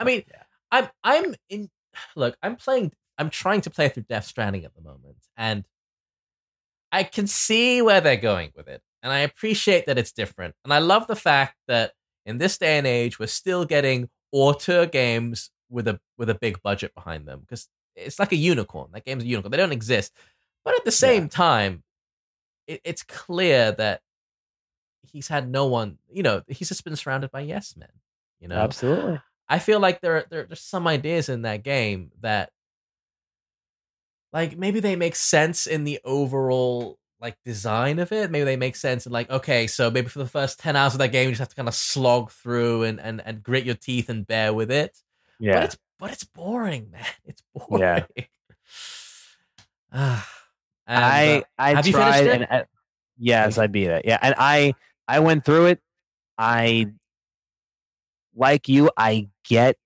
I mean, Yeah. I'm I'm in look, I'm playing I'm trying to play through Death Stranding at the moment and I can see where they're going with it. And I appreciate that it's different. And I love the fact that in this day and age we're still getting auteur games with a with a big budget behind them because it's like a unicorn. That game's a unicorn. They don't exist. But at the same time, it, it's clear that he's had no one, you know, he's just been surrounded by yes men. You know, Absolutely. I feel like there, there there's some ideas in that game that like maybe they make sense in the overall like design of it. Maybe they make sense in like, okay, so maybe for the first 10 hours of that game, you just have to kind of slog through and and, and grit your teeth and bear with it. But Yeah. it's but it's boring, man. It's boring. Yeah. Ah, and, I uh, I finished tried and I, yes, I beat it. Yeah, and I I went through it. I like you. I get.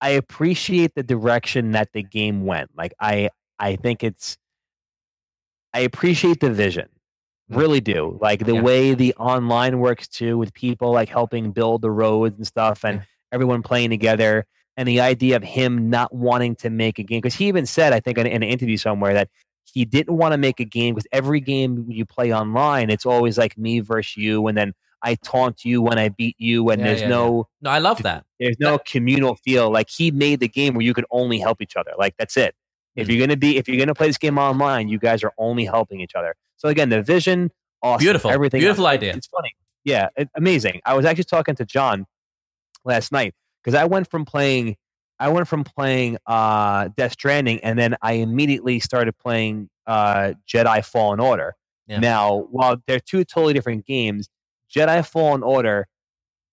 I appreciate the direction that the game went. Like I I think it's. I appreciate the vision. Really do. Like the Yeah. way the online works too, with people like helping build the roads and stuff, and Yeah. everyone playing together and the idea of him not wanting to make a game because he even said i think in, in an interview somewhere that he didn't want to make a game because every game you play online it's always like me versus you and then i taunt you when i beat you and Yeah, there's yeah, no no, I love that. there's no communal feel like he made the game where you could only help each other like that's it If you're gonna be, if you're gonna play this game online, you guys are only helping each other. So again, the vision, awesome, Beautiful. everything, Beautiful else. idea. It's funny, yeah, it, amazing. I was actually talking to John last night because I went from playing, I went from playing uh, Death Stranding, and then I immediately started playing uh, Jedi Fallen Order. Yeah. Now, while they're two totally different games, Jedi Fallen Order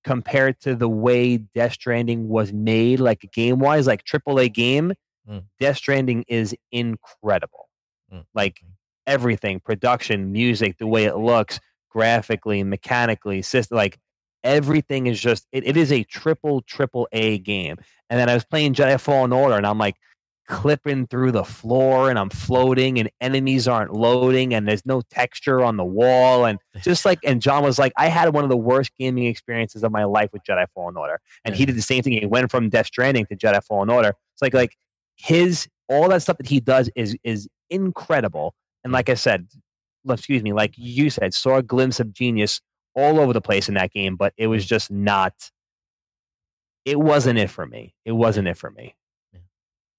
compared to the way Death Stranding was made, like game wise, like AAA game, Mm. Death Stranding is incredible. Mm. Like everything, production, music, the way it looks, graphically, mechanically, system, like everything is just it, it is a triple triple A game. And then I was playing Jedi Fallen Order, and I'm like clipping through the floor, and I'm floating, and enemies aren't loading, and there's no texture on the wall, and just like and John was like, I had one of the worst gaming experiences of my life with Jedi Fallen Order, and he did the same thing. He went from Death Stranding to Jedi Fallen Order. It's like like his all that stuff that he does is is incredible. And like I said, excuse me, like you said, saw a glimpse of genius all over the place in that game, but it was just not. It wasn't it for me. It wasn't it for me.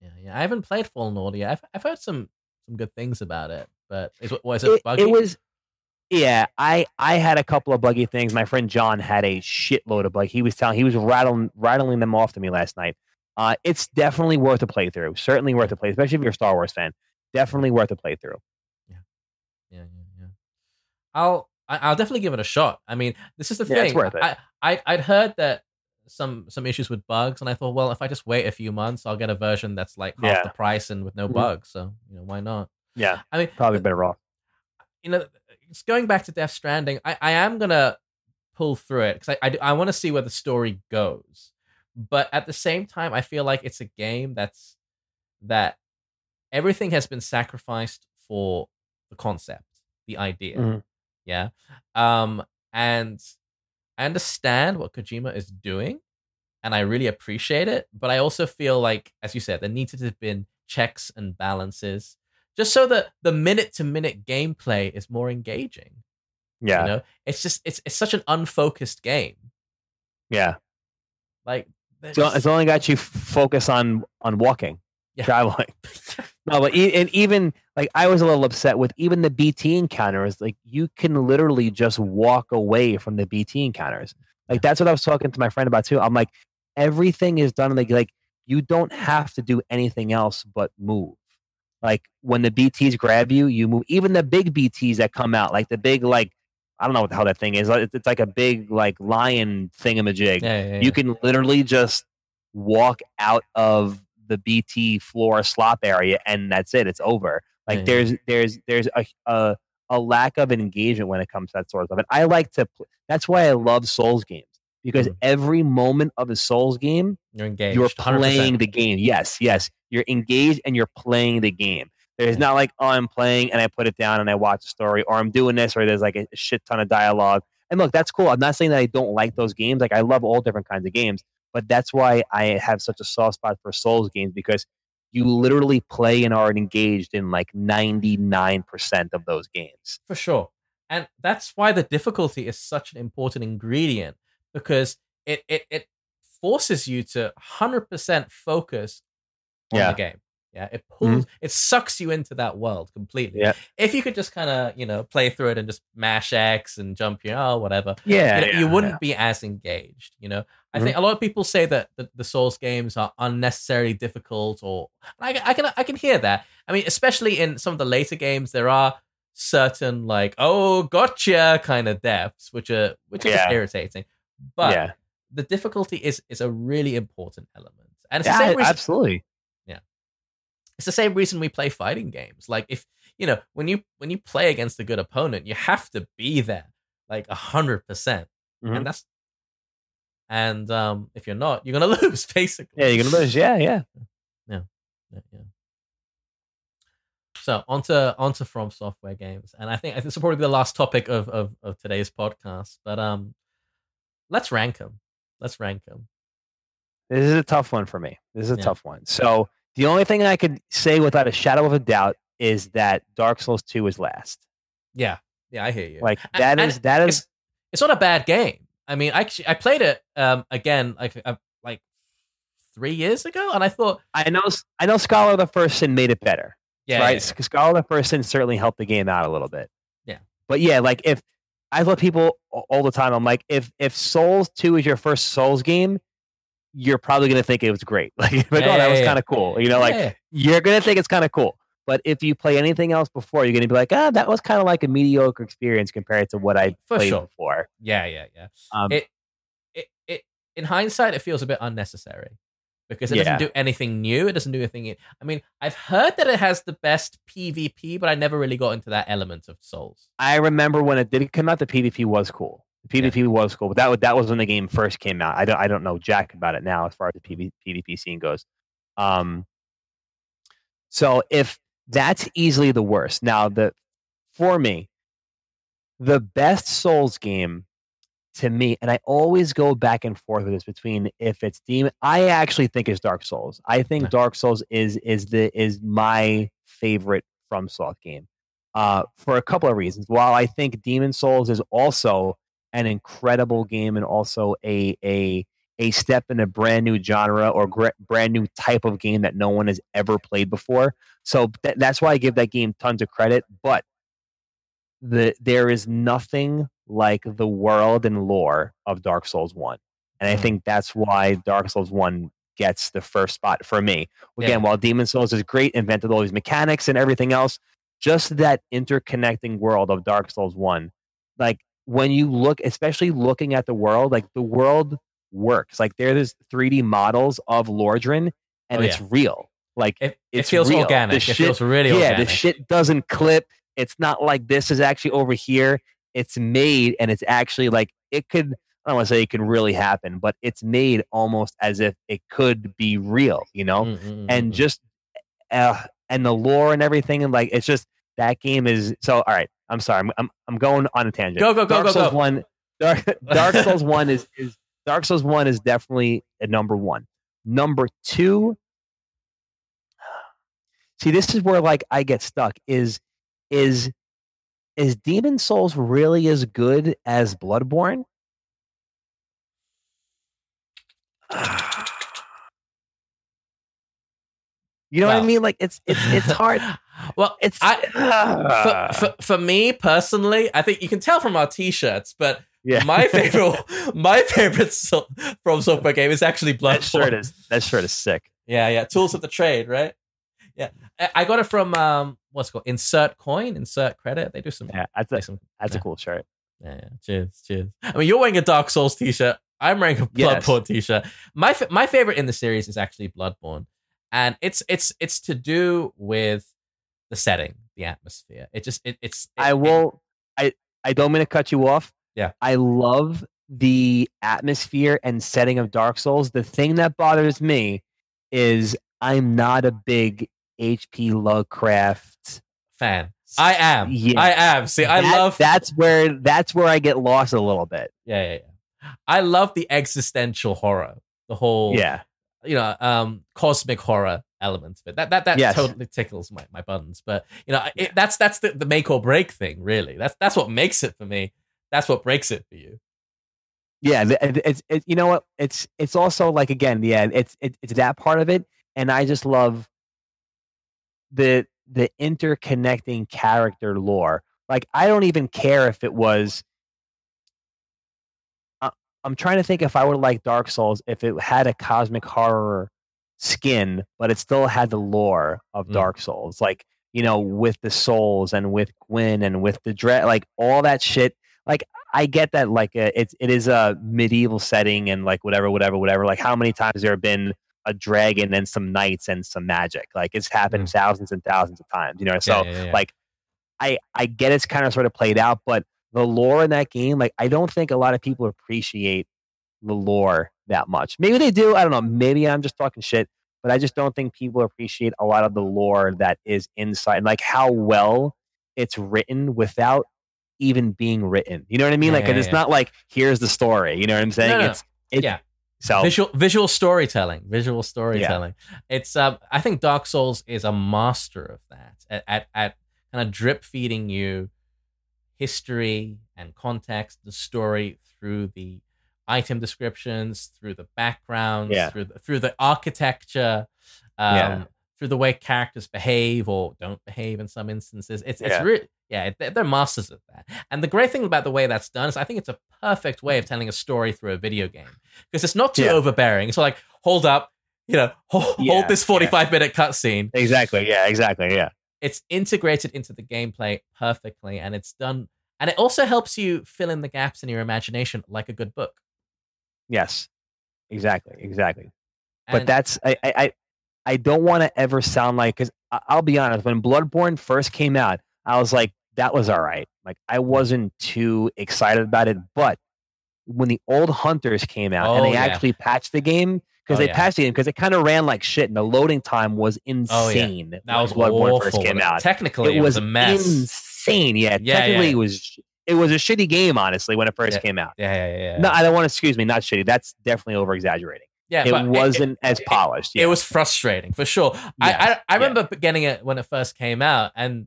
Yeah, yeah. I haven't played Fallen Order yet. I've, I've heard some some good things about it, but is was it, It, buggy? it was. Yeah, I I had a couple of buggy things. My friend John had a shitload of bug. He was telling he was rattling rattling them off to me last night. Uh, it's definitely worth a playthrough. Certainly worth a play, especially if you're a Star Wars fan. Definitely worth a playthrough. yeah, yeah, yeah. I'll I'll definitely give it a shot. I mean, this is the Yeah, it's thing. worth it. I, I I'd heard that some some issues with bugs, and I thought, well, if I just wait a few months, I'll get a version that's like half Yeah. the price and with no Mhm. bugs. So you know, why not? Yeah, I mean, probably better off. you know, it's going back to Death Stranding. I, I am gonna pull through it because I I, I want to see where the story goes, but at the same time, I feel like it's a game that's that everything has been sacrificed for the concept, the idea. Mhm. Yeah, um, and I understand what Kojima is doing, and I really appreciate it. But I also feel like, as you said, there needs to have been checks and balances just so that the minute to minute gameplay is more engaging. Yeah, You know, it's just it's it's such an unfocused game. yeah. Like So it's only got you focus on on walking, Yeah. traveling. No, but e- and even like I was a little upset with even the BT encounters. Like you can literally just walk away from the BT encounters. Like that's what I was talking to my friend about too. I'm like, everything is done like like you don't have to do anything else but move. Like when the BTs grab you, you move. Even the big BTs that come out, like the big like I don't know what the hell that thing is. It's, like a big like lion thingamajig yeah, yeah, yeah. you can literally just walk out of the BT floor slop area and that's it. It's over. Like Yeah. there's there's there's a, a a lack of engagement when it comes to that sort of stuff. And I like to. That's why I love Souls games because Mhm. every moment of a Souls game, you're engaged. you're 100%. playing the game. Yes, yes, you're engaged and you're playing the game. There's not like oh I'm playing and I put it down and I watch a story or I'm doing this or there's like a shit ton of dialogue. And look, that's cool. I'm not saying that I don't like those games. Like I love all different kinds of games, but that's why I have such a soft spot for Souls games because you literally play and are engaged in like 99% of those games. for sure. And that's why the difficulty is such an important ingredient because it it, it forces you to 100% focus on Yeah. the game. Yeah, it pulls, it sucks you into that world completely. Yeah. If you could just kind of, you know, play through it and just mash X and jump here, oh, whatever, Yeah. you, know, you wouldn't be as engaged. You know, I Mhm. think a lot of people say that the, the Souls games are unnecessarily difficult, or I, I can I can hear that. I mean, especially in some of the later games, there are certain like oh gotcha kind of depths, which are which are Yeah. irritating. But yeah. the difficulty is is a really important element, and it's the same reason absolutely. It's the same reason we play fighting games. Like if you know when you when you play against a good opponent, you have to be there like a hundred percent, and that's and um if you're not, you're gonna lose basically. Yeah, you're gonna lose. Yeah, yeah. Yeah, yeah. So onto onto From Software games, and I think I think this will probably be the last topic of of, of today's podcast. But um, let's rank them. Let's rank them. This is a tough one for me. This is a Yeah. tough one. So the only thing I could say without a shadow of a doubt is that Dark Souls Two is last. Yeah, yeah, I hear you. Like And- that and is that is it's, it's not a bad game. I mean, I actually I played it um again like uh, like three years ago, and I thought, I know I know Scholar of the First Sin made it better. yeah, right? yeah, S- Scholar of the First Sin certainly helped the game out a little bit. Yeah. But yeah, like if I tell people all the time, I'm like, if if Souls 2 is your first Souls game, you're probably gonna think it was great. Like, like Yeah, oh, that was kind of cool. You know, like you're gonna think it's kind of cool. But if you play anything else before, you're gonna be like, ah, that was kind of like a mediocre experience compared to what I For played sure. before. yeah, yeah, yeah. Um, It- It, it, in hindsight, it feels a bit unnecessary because it Yeah. doesn't do anything new. It doesn't do anything. I mean, I've heard that it has the best PvP, but I never really got into that element of Souls. I remember when it did come out, the PvP was cool. The PvP was cool, but that was, that was when the game first came out. I don't I don't know jack about it now as far as the PV, PvP scene goes. Um, so if that's easily the worst, now the for me, the best Souls game to me, and I always go back and forth with this between if it's Demon. I actually think it's Dark Souls. I think Dark Souls is is the is my favorite from Soft game uh, for a couple of reasons. While I think Demon Souls is also an incredible game and also a a a step in a brand new genre or gr- brand new type of game that no one has ever played before. So th- that's why I give that game tons of credit. But the there is nothing like the world and lore of Dark Souls One, and I Mm. think that's why Dark Souls One gets the first spot for me. Again, Yeah. while Demon Souls is great, invented all these mechanics and everything else, just that interconnecting world of Dark Souls 1. Like when you look, especially looking at the world, like the world works. Like there's 3D models of Lordran and Oh, it's yeah. real. Like It, it feels real. organic. The it shit- feels really yeah, organic. the shit doesn't clip. It's not like this is actually over here. It's made and it's actually like it could I don't want to say it could really happen, but it's made almost as if it could be real, you know? Mm, mm, mm, and mm. just uh, and the lore and everything and like it's just that game is so all right i'm sorry i'm i'm, I'm going on a tangent. Go, go, go, dark go, souls go. 1 dark, dark souls 1 is is dark souls 1 is definitely a number 1 number 2 see this is where like i get stuck is is is demon souls really as good as bloodborne? You know what i mean? Like it's it's it's hard well, it's I, for, for, for me personally, I think you can tell from our t-shirts, but yeah my favorite, my favorite so- from software game is actually Bloodborne. that shirt is that shirt is sick Yeah, yeah. Tools of the trade, right? Yeah, I- I got it from um, what's it called Insert Coin, Insert Credit. They do some. yeah that's a, some that's a cool shirt Yeah, yeah. Cheers, cheers. I mean, you're wearing a Dark Souls t-shirt. I'm wearing a Yes. Bloodborne t-shirt. My my favorite in the series is actually Bloodborne, and it's it's it's to do with the setting, the atmosphere. It just it, it's. it- I it- will. I I don't mean to cut you off. Yeah. I love the atmosphere and setting of Dark Souls. The thing that bothers me is I'm not a big HP Lovecraft fan. I am. Yeah. I am. See, I That- love. That's where that's where I get lost a little bit. Yeah, yeah, yeah. I love the existential horror, the whole. Yeah. you know, um, cosmic horror elements of it. That that that Yes. totally tickles my, my buttons. But you know, it, that's that's the, the make or break thing, really. That's that's what makes it for me. That's what breaks it for you. Yeah, it's it, you know what? It's it's also like again, yeah, it's it, it's that part of it, and I just love the the interconnecting character lore. Like I don't even care if it was. I'm trying to think if I would like Dark Souls if it had a cosmic horror skin, but it still had the lore of Mm. Dark Souls, like you know, with the souls and with Gwyn and with the dread, like all that shit. Like I get that, like uh, it's it is a medieval setting and like whatever, whatever, whatever. Like how many times there have been a dragon and some knights and some magic? Like it's happened thousands and thousands of times, you know. So Mm. Yeah, yeah, yeah. like I I get it's kind of sort of played out, but the lore in that game, like I don't think a lot of people appreciate the lore that much. Maybe they do. I don't know. Maybe I'm just talking shit, but I just don't think people appreciate a lot of the lore that is inside, like how well it's written without even being written. You know what I mean? Yeah, like yeah, it's yeah. not like here's the story. You know what I'm saying? No, no. It's it's Yeah. so Visual visual storytelling, visual storytelling. It's um, I think Dark Souls is a master of that at at, at kind of drip feeding you history and context, the story through the item descriptions, through the backgrounds, Yeah. through the, through the architecture, um, Yeah. through the way characters behave or don't behave in some instances. It's it's Yeah. really yeah, they're, they're masters of that. And the great thing about the way that's done is I think it's a perfect way of telling a story through a video game because it's not too overbearing. It's like hold up, you know, hold, hold this forty-five minute cutscene Exactly. Yeah. Exactly. Yeah. it's integrated into the gameplay perfectly and it's done and it also helps you fill in the gaps in your imagination like a good book Yes. Exactly. Exactly. but that's I I I, don't want to ever sound like because I'll be honest. When Bloodborne first came out, I was like, that was all right. Like I wasn't too excited about it, but when the old hunters came out Oh, and they yeah. actually patched the game because Oh, they yeah. patched the game because it kind of ran like shit and the loading time was Oh, yeah. insane. that when was Bloodborne awful first came out. technically it, was, a mess insane. Yeah, Yeah, technically it was it was a shitty game honestly when it first Yeah. came out. yeah yeah yeah, yeah. No, I don't want to excuse me, not shitty. That's definitely over exaggerating. yeah it wasn't as it- polished. it, yeah. was frustrating for sure Yeah, I, I i remember getting it when it first came out and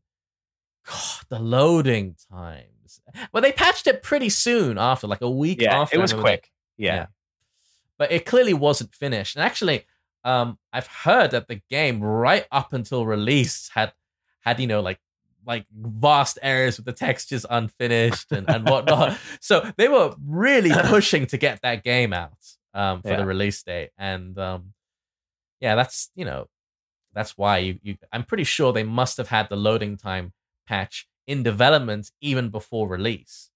God, the loading times well they patched it pretty soon after like a week yeah, after it was quick. Yeah. Yeah. but it clearly wasn't finished. And actually, um, I've heard that the game right up until release had had you know like like vast areas with the textures unfinished and, and whatnot. so they were really pushing to get that game out um, for Yeah. the release date. And um, yeah, that's you know that's why you, you I'm pretty sure they must have had the loading time patch in development even before release.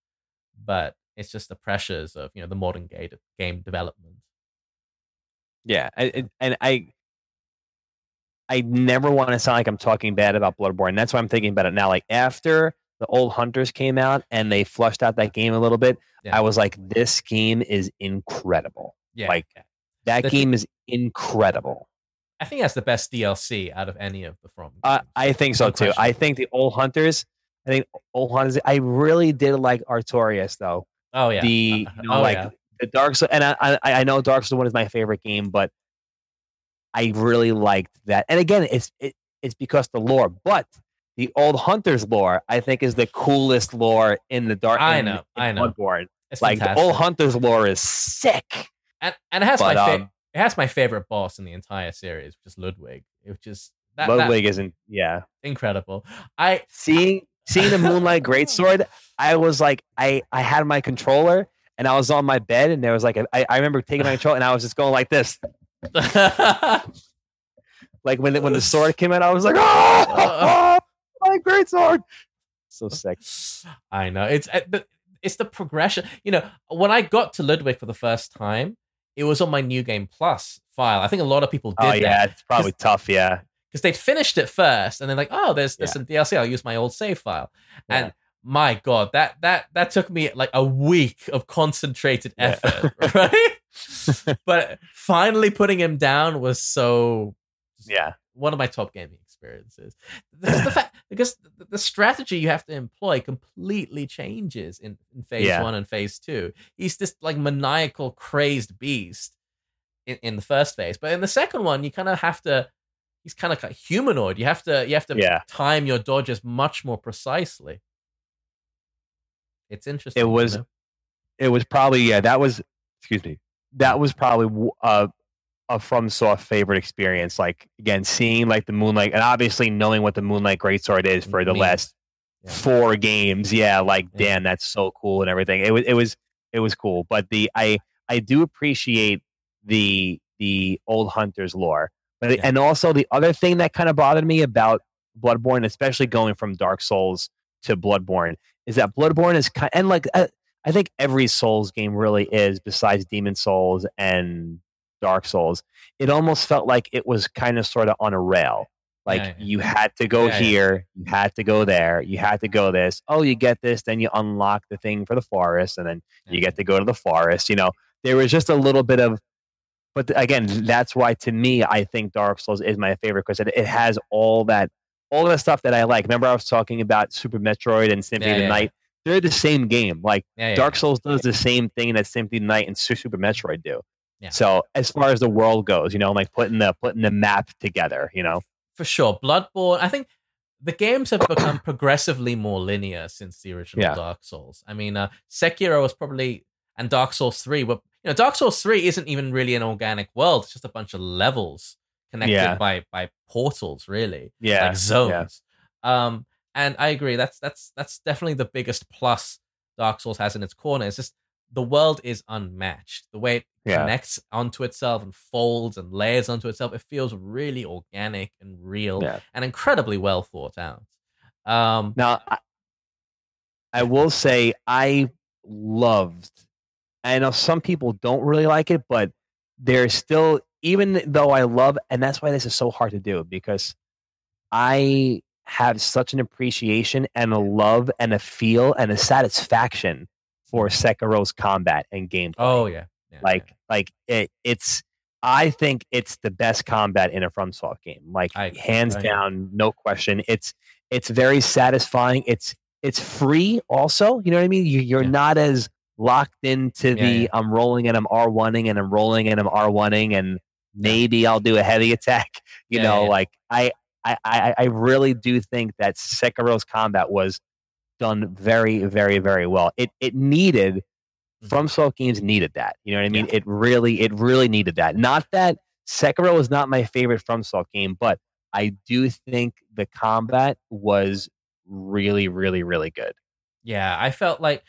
But it's just the pressures of you know the modern game game development. Yeah, and I, I never want to sound like I'm talking bad about Bloodborne. That's why I'm thinking about it now. Like after the old Hunters came out and they flushed out that game a little bit, Yeah. I was like, this game is incredible. Yeah, Like, That game is incredible. I think that's the best DLC out of any of the From. Uh. I think so No too. I think the old Hunters. I think old Hunters. I really did like Artorias though. oh yeah, the Uh, you know, oh, like yeah. the Dark Souls, and I, I I know Dark Souls one is my favorite game, but I really liked that. And again, it's it, it's because the lore, but the old Hunters lore, I think, is the coolest lore in the Dark. I know, in I know. Bloodborne. It's Like the old Hunters lore is sick. and, and it has But my fa- um, it has my favorite boss in the entire series, which is Ludwig, which is that, Ludwig that's isn't. Yeah, incredible. I seeing seeing the Moonlight Greatsword, I was like, I I had my controller. And I was on my bed, and there was like, a, I, I remember taking my control, and I was just going like this. Like when the, when the sword came out, I was like, oh, my great sword. So sick. I know it's eh, the- it's the progression. You know, when I got to Ludwig for the first time, it was on my New Game Plus file. I think a lot of people oh, did Oh yeah, it's probably tough. Yeah, because they'd finished it first, and they're like, "Oh, there's there's Yeah. some DLC. I'll use my old save file." Yeah. And my God, that that that took me like a week of concentrated Yeah. effort, right? but finally putting him down was so yeah, one of my top gaming experiences. Because the fact because the- strategy you have to employ completely changes in, in phase Yeah. one and phase two. He's this like maniacal, crazed beast in, in the first phase, but in the second one, you kind of have to. He's kind of like humanoid. You have to you have to Yeah. time your dodges much more precisely. It's interesting. It you was- know? it was probably yeah. That was excuse me. That was probably a, uh, a FromSoft favorite experience. Like again, seeing like the Moonlight, and obviously knowing what the Moonlight Greatsword is for the last Yeah. four games. Yeah, like Yeah. damn, that's so cool and everything. It was it was it was cool. But the I I do appreciate the the old hunters lore. But Yeah. and also the other thing that kind of bothered me about Bloodborne, especially going from Dark Souls to Bloodborne, is that Bloodborne is kind and like uh, I think every Souls game really is, besides Demon Souls and Dark Souls. It almost felt like it was kind of sort of on a rail. Like Yeah, yeah. you had to go Yeah, yeah. here, you had to go there, you had to go this. Oh, you get this, then you unlock the thing for the forest, and then you get to go to the forest. You know, there was just a little bit of, but again, that's why to me, I think Dark Souls is my favorite because it, it has all that, all the stuff that I like. Remember, I was talking about Super Metroid and Symphony Yeah, of the yeah, Night. They're the same game. Like Yeah, yeah, Dark. Souls does the same thing that Symphony Night and Super Metroid do. Yeah. So as far as the world goes, you know, like putting the putting the map together, you know, for sure. Bloodborne. I think the games have become progressively more linear since the original Yeah. Dark Souls. I mean, uh, Sekiro was probably and Dark Souls three were you know, Dark Souls three isn't even really an organic world; it's just a bunch of levels connected Yeah. by by portals, really, Yeah. like zones. Um, and I agree. That's that's that's definitely the biggest plus Dark Souls has in its corner. It's just the world is unmatched. The way it Yeah. connects onto itself and folds and layers onto itself, it feels really organic and real Yeah. and incredibly well thought out. Um, Now, I, I will say I loved. I know some people don't really like it, but there's still, even though I love, and that's why this is so hard to do because I have such an appreciation and a love and a feel and a satisfaction for Sekiro's combat and gameplay. oh yeah, yeah like yeah. like it, it's i think it's the best combat in a fromsoft game. Like I- hands I- down no question. It's it's very satisfying. It's it's free also you know what i mean? You, you're Yeah. not as locked into the i'm rolling and i'm r1ing and i'm rolling and i'm r1ing and maybe i'll do a heavy attack you know? like I, I i i really do think that sekiro's combat was done very very very well it it needed from mm-hmm. Soul Games needed that. You know what I mean? It really, it really needed that. Not that Sekiro is not my favorite from Soul game, but I do think the combat was really, really, really good. Yeah, I felt like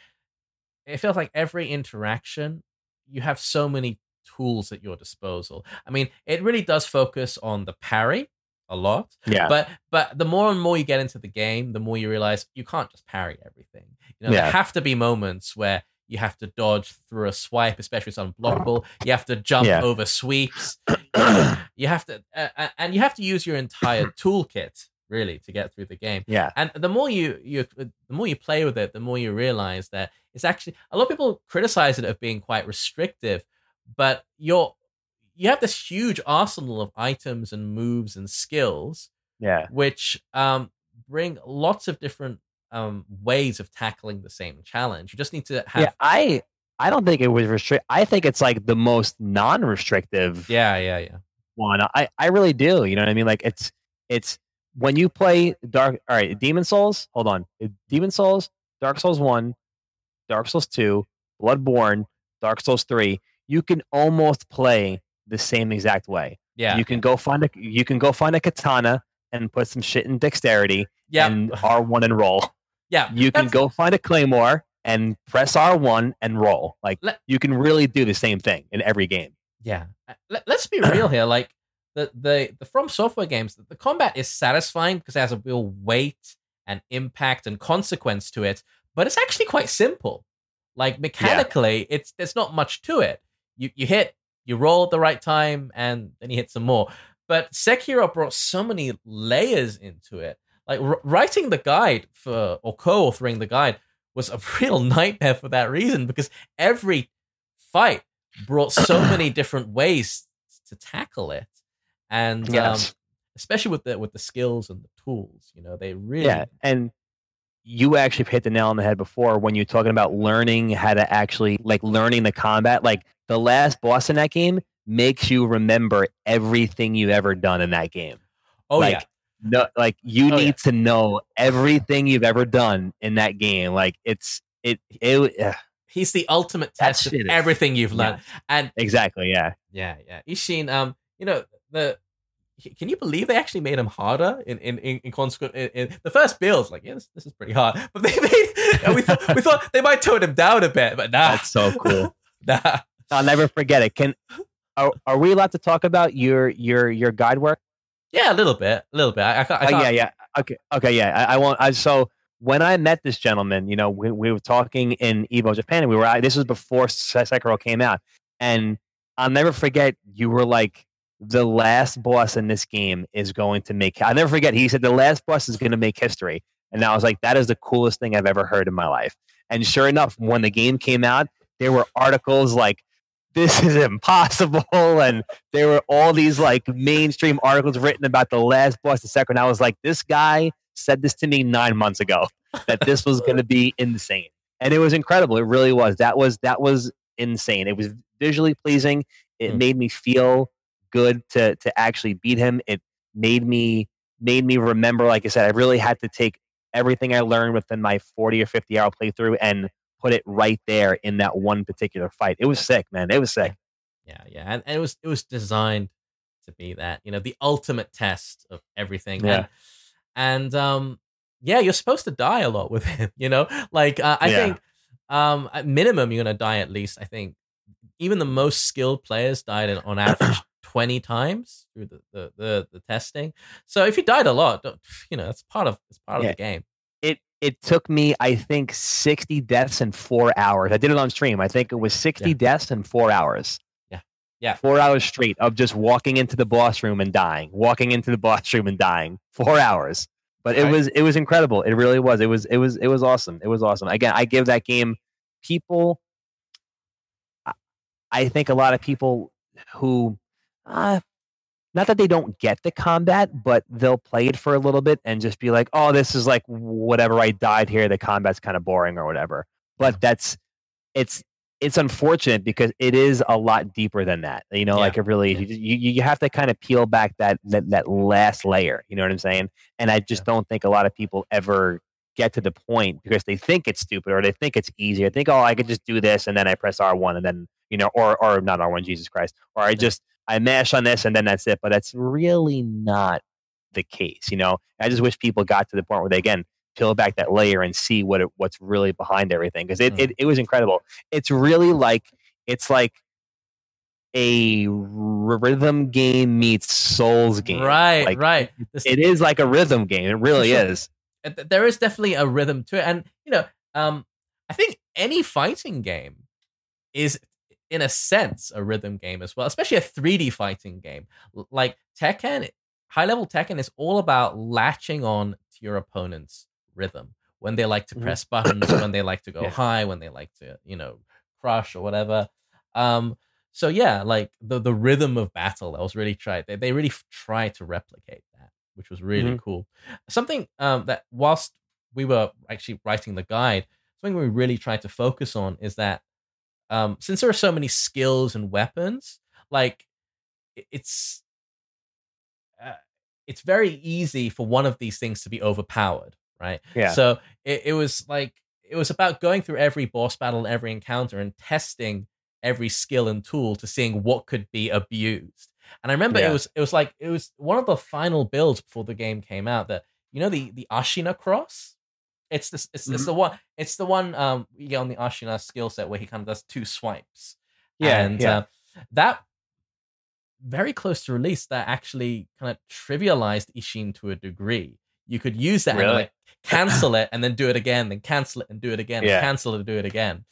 it felt like every interaction you have so many tools at your disposal. I mean, it really does focus on the parry a lot, Yeah. but but the more and more you get into the game, the more you realize you can't just parry everything. You know, Yeah. there have to be moments where you have to dodge through a swipe, especially if it's unblockable. You have to jump Yeah. over sweeps. you have to, uh, uh, and you have to use your entire toolkit really to get through the game yeah. and the more you you the more you play with it the more you realize that it's actually a lot of people criticize it of being quite restrictive but you're you have this huge arsenal of items and moves and skills Yeah. which um bring lots of different um ways of tackling the same challenge you just need to have Yeah. I, I don't think it was restrict. I think it's like the most non-restrictive yeah yeah yeah one. I, I really do. You know what I mean? Like it's, it's when you play Dark. All right, Demon Souls. Hold on, Demon Souls, Dark Souls one, Dark Souls two, Bloodborne, Dark Souls three. You can almost play the same exact way. yeah You can go find a you can go find a katana and put some shit in dexterity yeah and R one and roll. yeah You can go find a claymore and press R one and roll. Like Let- you can really do the same thing in every game. yeah Uh, Let, let's be real here like the the the from software games the combat is satisfying because it has a real weight and impact and consequence to it but it's actually quite simple like mechanically it's there's not much to it you you hit you roll at the right time and then you hit some more. But sekiro brought so many layers into it. Like r- writing the guide for or co-authoring the guide was a real nightmare for that reason because every fight brought so many different ways to tackle it. And um, especially with the with the skills and the tools you know they really Yeah, and you actually hit the nail on the head before when you're talking about learning how to actually like learning the combat. Like the last boss in that game makes you remember everything you've ever done in that game. oh like, yeah No, like you Oh, need yeah. to know everything you've ever done in that game. Like it's it it ugh, he's the ultimate test of everything you've yeah. learned and exactly yeah. yeah yeah isshin um you know the can you believe they actually made him harder in in in, in consequence in, in the first builds like yeah this, this is pretty hard but they made we thought we thought they might tone him down a bit but nah That's so cool. nah I'll never forget it. Can are, are we allowed to talk about your your your guide work? yeah a little bit a little bit I, I I Oh, can't yeah, yeah. Okay, okay, yeah. I, I won't. I, so when I met this gentleman, you know, we, we were talking in Evo Japan, and we were. This was before Se- Sekiro came out, and I'll never forget. You were like the last boss in this game is going to make. I'll never forget. He said the last boss is going to make history, and I was like, that is the coolest thing I've ever heard in my life. And sure enough, when the game came out, there were articles like. This is impossible, and there were all these like mainstream articles written about the last Sekiro. And I was like, this guy said this to me nine months ago that this was going to be insane, and it was incredible. It really was. That was that was insane. It was visually pleasing. It Hmm. made me feel good to to actually beat him. It made me made me remember. Like I said, I really had to take everything I learned within my forty or fifty hour playthrough and put it right there in that one particular fight. It was sick, man. It was sick. Yeah, yeah, and, and it was it was designed to be that you know the ultimate test of everything. Yeah. And, and um, yeah, you're supposed to die a lot with him. You know, like uh, I Yeah. think um, at minimum you're gonna die at least. I think even the most skilled players died in, on average. 20 times through the, the, the, the testing. So if you died a lot, don't- you know, it's part of it's part Yeah. of the game. It took me, I think, sixty deaths in four hours. I did it on stream. I think it was sixty Yeah. deaths in four hours. Yeah. Yeah. Four hours straight of just walking into the boss room and dying, walking into the boss room and dying. Four hours. But it Right. was it was incredible. It really was. It was it was it was awesome. It was awesome. Again, I give that game people I- I think a lot of people who uh, not that they don't get the combat, but they'll play it for a little bit and just be like, "Oh, this is like whatever I died here. The combat's kind of boring or whatever." But that's it's it's unfortunate because it is a lot deeper than that. You know, Yeah. like it really you, you you have to kind of peel back that, that that last layer. You know what I'm saying? And I just don't think a lot of people ever get to the point because they think it's stupid or they think it's easy. I think, oh, I could just do this and then I press R1 and then you know, or or not R1, Jesus Christ, or I just I mash on this and then that's it. But that's really not the case. You know, I just wish people got to the point where they again peel back that layer and see what it, what's really behind everything because it, Mm. it it was incredible. It's really like it's like a r- rhythm game meets Souls game. Right, Like, right. It is like a rhythm game. It really sure. is. there is definitely a rhythm to it and you know um i think any fighting game is in a sense a rhythm game as well especially a 3d fighting game like tekken high level tekken is all about latching on to your opponent's rhythm when they like to Mhm. press buttons when they like to go Yeah. high when they like to you know crush or whatever um so yeah like the the rhythm of battle that was really tried they, they really f- try to replicate that which was really Mhm. cool something um, that whilst we were actually writing the guide, something we really tried to focus on is that um, since there are so many skills and weapons, like it's uh, it's very easy for one of these things to be overpowered, right? Yeah. So it, it was like it was about going through every boss battle and every encounter and testing every skill and tool to seeing what could be abused. And I remember Yeah. it was it was like it was one of the final builds before the game came out that you know the the Ashina cross. It's this it's, it's Mhm. the one it's the one um you get on the Ashina skill set where he kind of does two swipes. Yeah, and yeah. Uh, that very close to release that actually kind of trivialized Isshin to a degree. You could use that and Really? like cancel it and then do it again, then cancel it and do it again, Yeah. cancel it and do it again.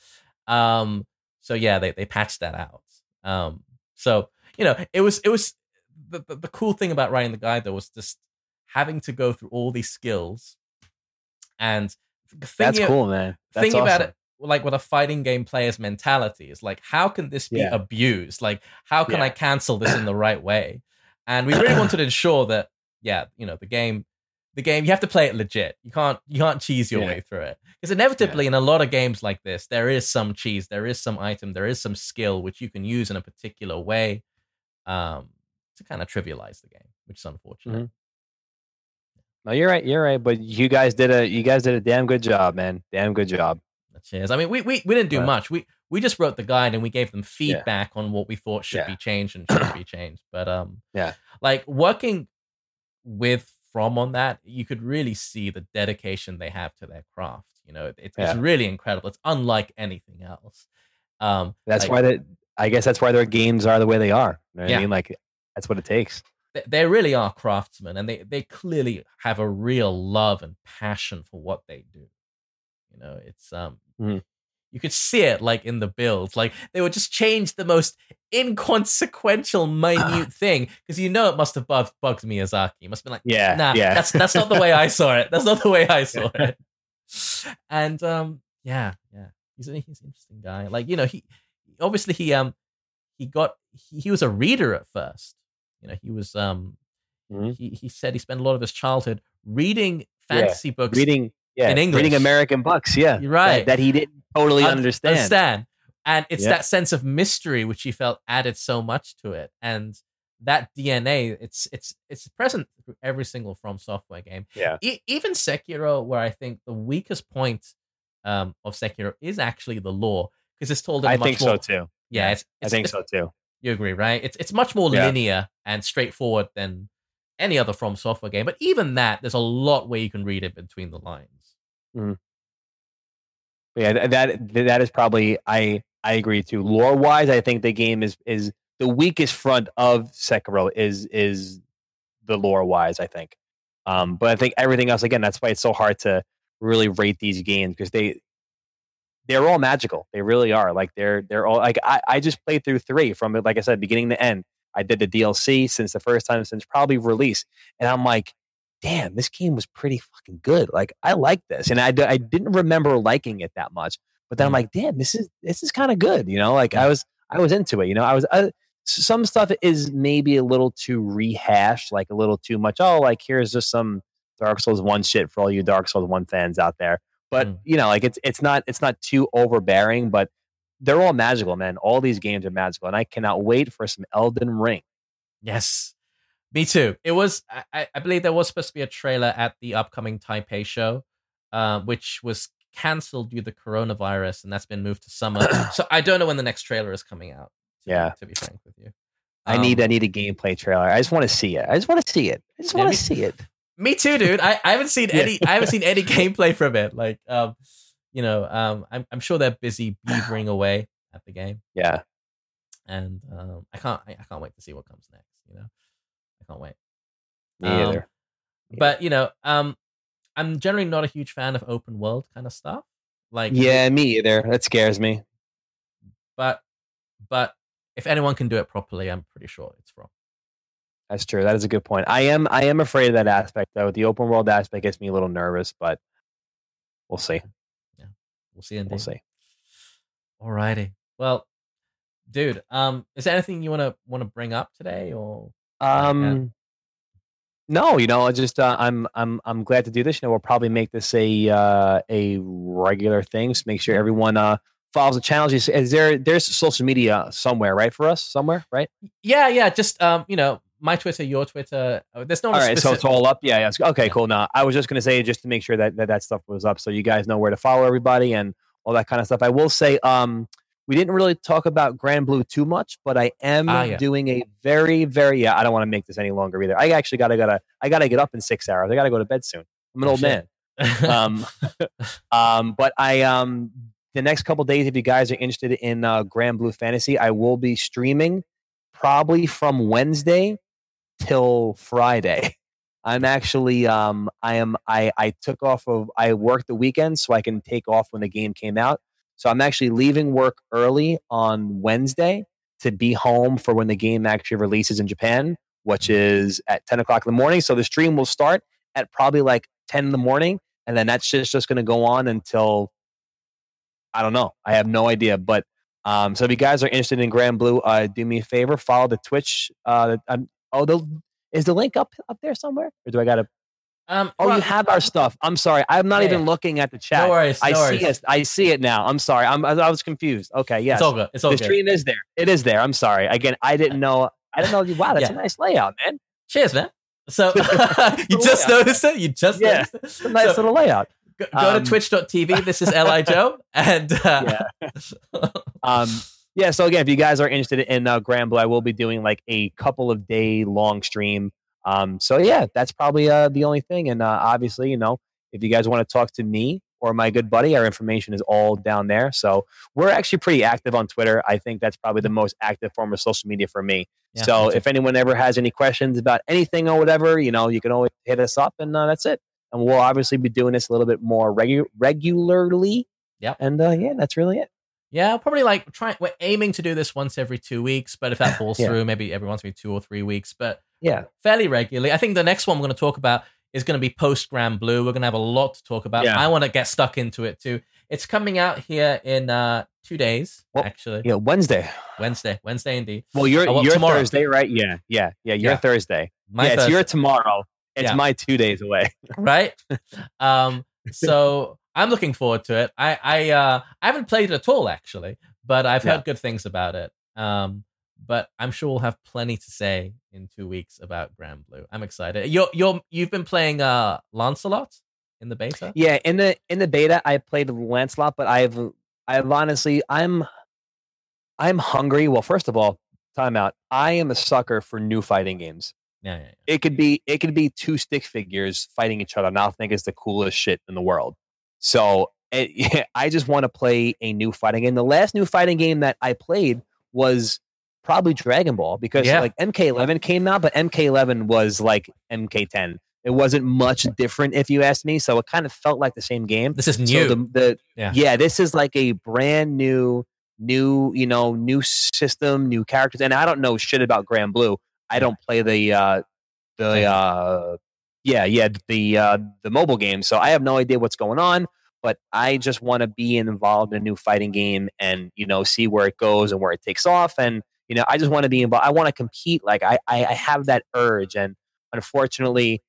Um, so yeah, they they patched that out. Um, so you know, it was it was the, the the cool thing about writing the guide though was just having to go through all these skills and That's cool, man. That's thinking about it like with a fighting game player's mentality is like how can this be Yeah. abused like how can Yeah. i cancel this in the right way and we really wanted to ensure that yeah you know the game the game you have to play it legit you can't you can't cheese your Yeah. way through it because inevitably in a lot of games like this there is some cheese there is some item there is some skill which you can use in a particular way um to kind of trivialize the game which is unfortunate Mhm. No, you're right. You're right. But you guys did a you guys did a damn good job, man. Damn good job. Cheers. I mean, we, we, we didn't do But- much. We we just wrote the guide and we gave them feedback on what we thought should Yeah. be changed and shouldn't be changed. But um, Yeah. like working with From on that, you could really see the dedication they have to their craft. You know, it, it's Yeah. really incredible. It's unlike anything else. Um, That's like, why that I guess that's why their games are the way they are. You know Yeah. I mean? Like that's what it takes. They, really are craftsmen, and they they clearly have a real love and passion for what they do. You know, it's um. Mhm. You could see it like in the builds. Like they would just change the most inconsequential, minute thing because you know it must have bugged, bugged Miyazaki. It must have been like, Yeah. nah, yeah. that's that's not the way I saw it. That's not the way I saw it. And um, yeah, yeah, he's an, he's an interesting guy. Like you know, he obviously he um he got he, he was a reader at first. You know, he was um Mhm. he he said he spent a lot of his childhood reading Yeah. fantasy books. reading yeah, in English. reading American books, yeah. Right. That, that he didn't totally Un- understand. understand. And it's Yeah. that sense of mystery which he felt added so much to it. And that DNA, it's it's it's present through every single From Software game. Yeah. E- even Sekiro, where I think the weakest point um, of Sekiro is actually the lore because it's told in I much think more, so too. Yeah, it's, I think it's- so too. You agree, right? It's it's much more Yeah. linear and straightforward than any other From Software game. But even that, there's a lot where you can read it between the lines. But yeah, that that is probably I I agree too. Lore wise, I think the game is is the weakest front of Sekiro is is the lore wise. I think, um, but I think everything else again. That's why it's so hard to really rate these games because they they're all magical. They really are. Like they're they're all like I I just played through three from it. Like I said, beginning to end. I did the DLC since the first time since probably release, and I'm like, damn, this game was pretty fucking good. Like I like this, and I I didn't remember liking it that much, but then I'm Mm. like, damn, this is this is kind of good. You know, like I was I was into it. You know, I was I, s- some stuff is maybe a little too rehashed, like a little too much. Oh, like here's just some Dark Souls one shit for all you Dark Souls one fans out there. But Mm. you know, like it's it's not it's not too overbearing, but they're all magical, man. All these games are magical, and I cannot wait for some Elden Ring. Yes, me too. It was I- I, believe there was supposed to be a trailer at the upcoming Taipei show, uh, which was cancelled due to the coronavirus, and that's been moved to summer. so I don't know when the next trailer is coming out. To Yeah. to be frank with you, I need Um, I need a gameplay trailer. I just want to see it. I just want to see it. I just want to see it. Me too, dude. I, I haven't seen Yeah. any I haven't seen any gameplay from it. Like um, you know, um, I'm I'm sure they're busy beavering away at the game, Yeah. and um, I can't I, I can't wait to see what comes next. You know, I can't wait. Me Um, either. Yeah. But you know, um, I'm generally not a huge fan of open world kind of stuff. Like Yeah, me either. That scares me. but but if anyone can do it properly, I'm pretty sure it's from. That's true. That is a good point. I am I am afraid of that aspect though. The open world aspect gets me a little nervous, but we'll see. Yeah. We'll see. Indeed. We'll see. Alrighty. Well, dude, um, is there anything you wanna wanna bring up today, or Um no, you know, I just uh, I'm I'm I'm glad to do this. You know, we'll probably make this a uh, a regular thing. So make sure everyone uh, follows the channel. Is, is there there's social media somewhere, right? For us, somewhere, right? yeah, yeah, just um, you know, my Twitter, your Twitter. uh, There's no All right, so it's all up. Yeah, yeah. Okay, Yeah. cool. Now, I was just gonna say just to make sure that, that that stuff was up, so you guys know where to follow everybody and all that kind of stuff. I will say, um, we didn't really talk about Granblue too much, but I am Ah, yeah. doing a very, very. Yeah, I don't want to make this any longer either. I actually gotta gotta I gotta get up in six hours. I gotta go to bed soon. I'm an Oh, old shit. man. Um, um, but I um the next couple days, if you guys are interested in uh, Granblue Fantasy, I will be streaming probably from Wednesday till Friday. I'm actually um I am I I took off of I worked the weekend so I can take off when the game came out. So I'm actually leaving work early on Wednesday to be home for when the game actually releases in Japan, which is at 10 o'clock in the morning. So the stream will start at probably like 10 in the morning, and then that's just just going to go on until I don't know. I have no idea, but um, so if you guys are interested in Granblue, uh, do me a favor, follow the Twitch. Uh, um, oh, the, is the link up up there somewhere, or do I got to? um, Oh, well, you have our stuff. I'm sorry, I'm not Yeah, even looking at the chat. No worries. I see it. I see it now. I'm sorry. I'm, I I was confused. Okay, yes, It's all good. It's all the good. stream is there. It is there. I'm sorry. Again, I didn't know. I didn't know. Wow, that's Yeah. a nice layout, man. Cheers, man. So you just Yeah. noticed it. You just Yeah. noticed it. It's a nice So, little layout. go, go Um, to twitch.tv. This is Li Joe, and uh, Um, yeah. So again, if you guys are interested in uh, Granblue, I will be doing like a couple of day long stream. Um, so yeah, that's probably uh, the only thing. And uh, obviously, you know, if you guys want to talk to me or my good buddy, our information is all down there. So we're actually pretty active on Twitter. I think that's probably the most active form of social media for me. Yeah, so if anyone ever has any questions about anything or whatever, you know, you can always hit us up, and uh, that's it. And we'll obviously be doing this a little bit more regu- regularly. Yeah. And uh, yeah, that's really it. Yeah, probably like trying. We're aiming to do this once every two weeks, but if that falls Yeah. through, maybe every once every two or three weeks. But Yeah. fairly regularly. I think the next one we're going to talk about is going to be post Granblue. We're going to have a lot to talk about. Yeah. I want to get stuck into it too. It's coming out here in uh, two days, Well, actually. Yeah, Wednesday. Wednesday. Wednesday, indeed. Well, you're Oh, well, you're tomorrow. Thursday, right? Yeah, yeah, yeah. You're Yeah. Thursday. My yeah, it's your tomorrow. It's my two days away. right? um, so I'm looking forward to it. I I uh, I haven't played it at all actually, but I've Yeah. heard good things about it. Um, but I'm sure we'll have plenty to say in two weeks about Granblue. I'm excited. You're you're you've been playing uh Lancelot. in the beta? Yeah, in the in the beta, I played Lancelot, but I've I've honestly I'm I'm hungry. Well, first of all, time out. I am a sucker for new fighting games. Yeah, yeah, yeah. It could be it could be two stick figures fighting each other, and I'll think it's the coolest shit in the world. So it, I just want to play a new fighting game. The last new fighting game that I played was probably Dragon Ball because Yeah. like MK11 came out, but MK11 was like MK10. It wasn't much different, if you ask me. So it kind of felt like the same game. This is So new. the, the Yeah. yeah. this is like a brand new, new, you know, new system, new characters. And I don't know shit about Granblue. I don't play the uh the uh yeah, yeah, the uh the mobile game. So I have no idea what's going on, but I just want to be involved in a new fighting game and, you know, see where it goes and where it takes off and you know, I just want to be involved. I want to compete. Like I, I, I have that urge, and unfortunately,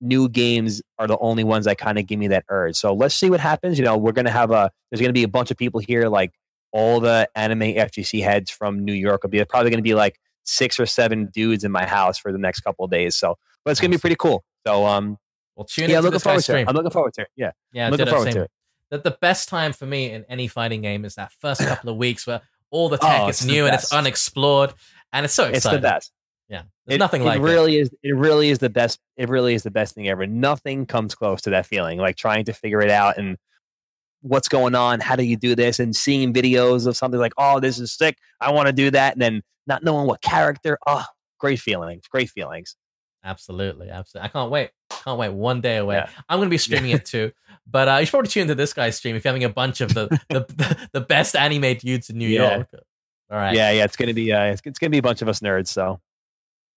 new games are the only ones that kind of give me that urge. So let's see what happens. You know, we're gonna have a there's gonna be a bunch of people here, like all the anime FGC heads from New York will be probably gonna be like six or seven dudes in my house for the next couple of days. So, but it's gonna be pretty cool. So, um, Well, tune yeah, into looking this guy's forward to it. I'm looking forward to it. Yeah, Yeah, looking forward same. to it. The, the best time for me in any fighting game is that first couple of weeks where all the tech Oh, is new and it's unexplored, and it's so it's exciting. the best. Yeah, there's It, nothing it like it. really is. It really is the best. It really is the best thing ever. Nothing comes close to that feeling. Like trying to figure it out and what's going on. How do you do this? And seeing videos of something like, oh, this is sick. I want to do that. And then not knowing what character. Oh, great feelings. Great feelings. Absolutely, absolutely. I can't wait. Can't wait one day away. Yeah. I'm going to be streaming it too. But uh, you should probably tune into this guy's stream if you're having a bunch of the the, the, best anime dudes in New Yeah. York. All right. Yeah, yeah. It's gonna be. Uh, it's, it's gonna be a bunch of us nerds. So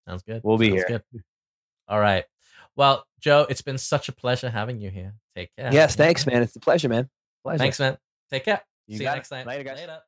Sounds good. We'll be Sounds here. Good. All right. Well, Joe, it's been such a pleasure having you here. Take care. yes, thanks, man. It's a pleasure, man. Pleasure. Thanks, man. Take care. You See you got it. next time. Later, guys. Later.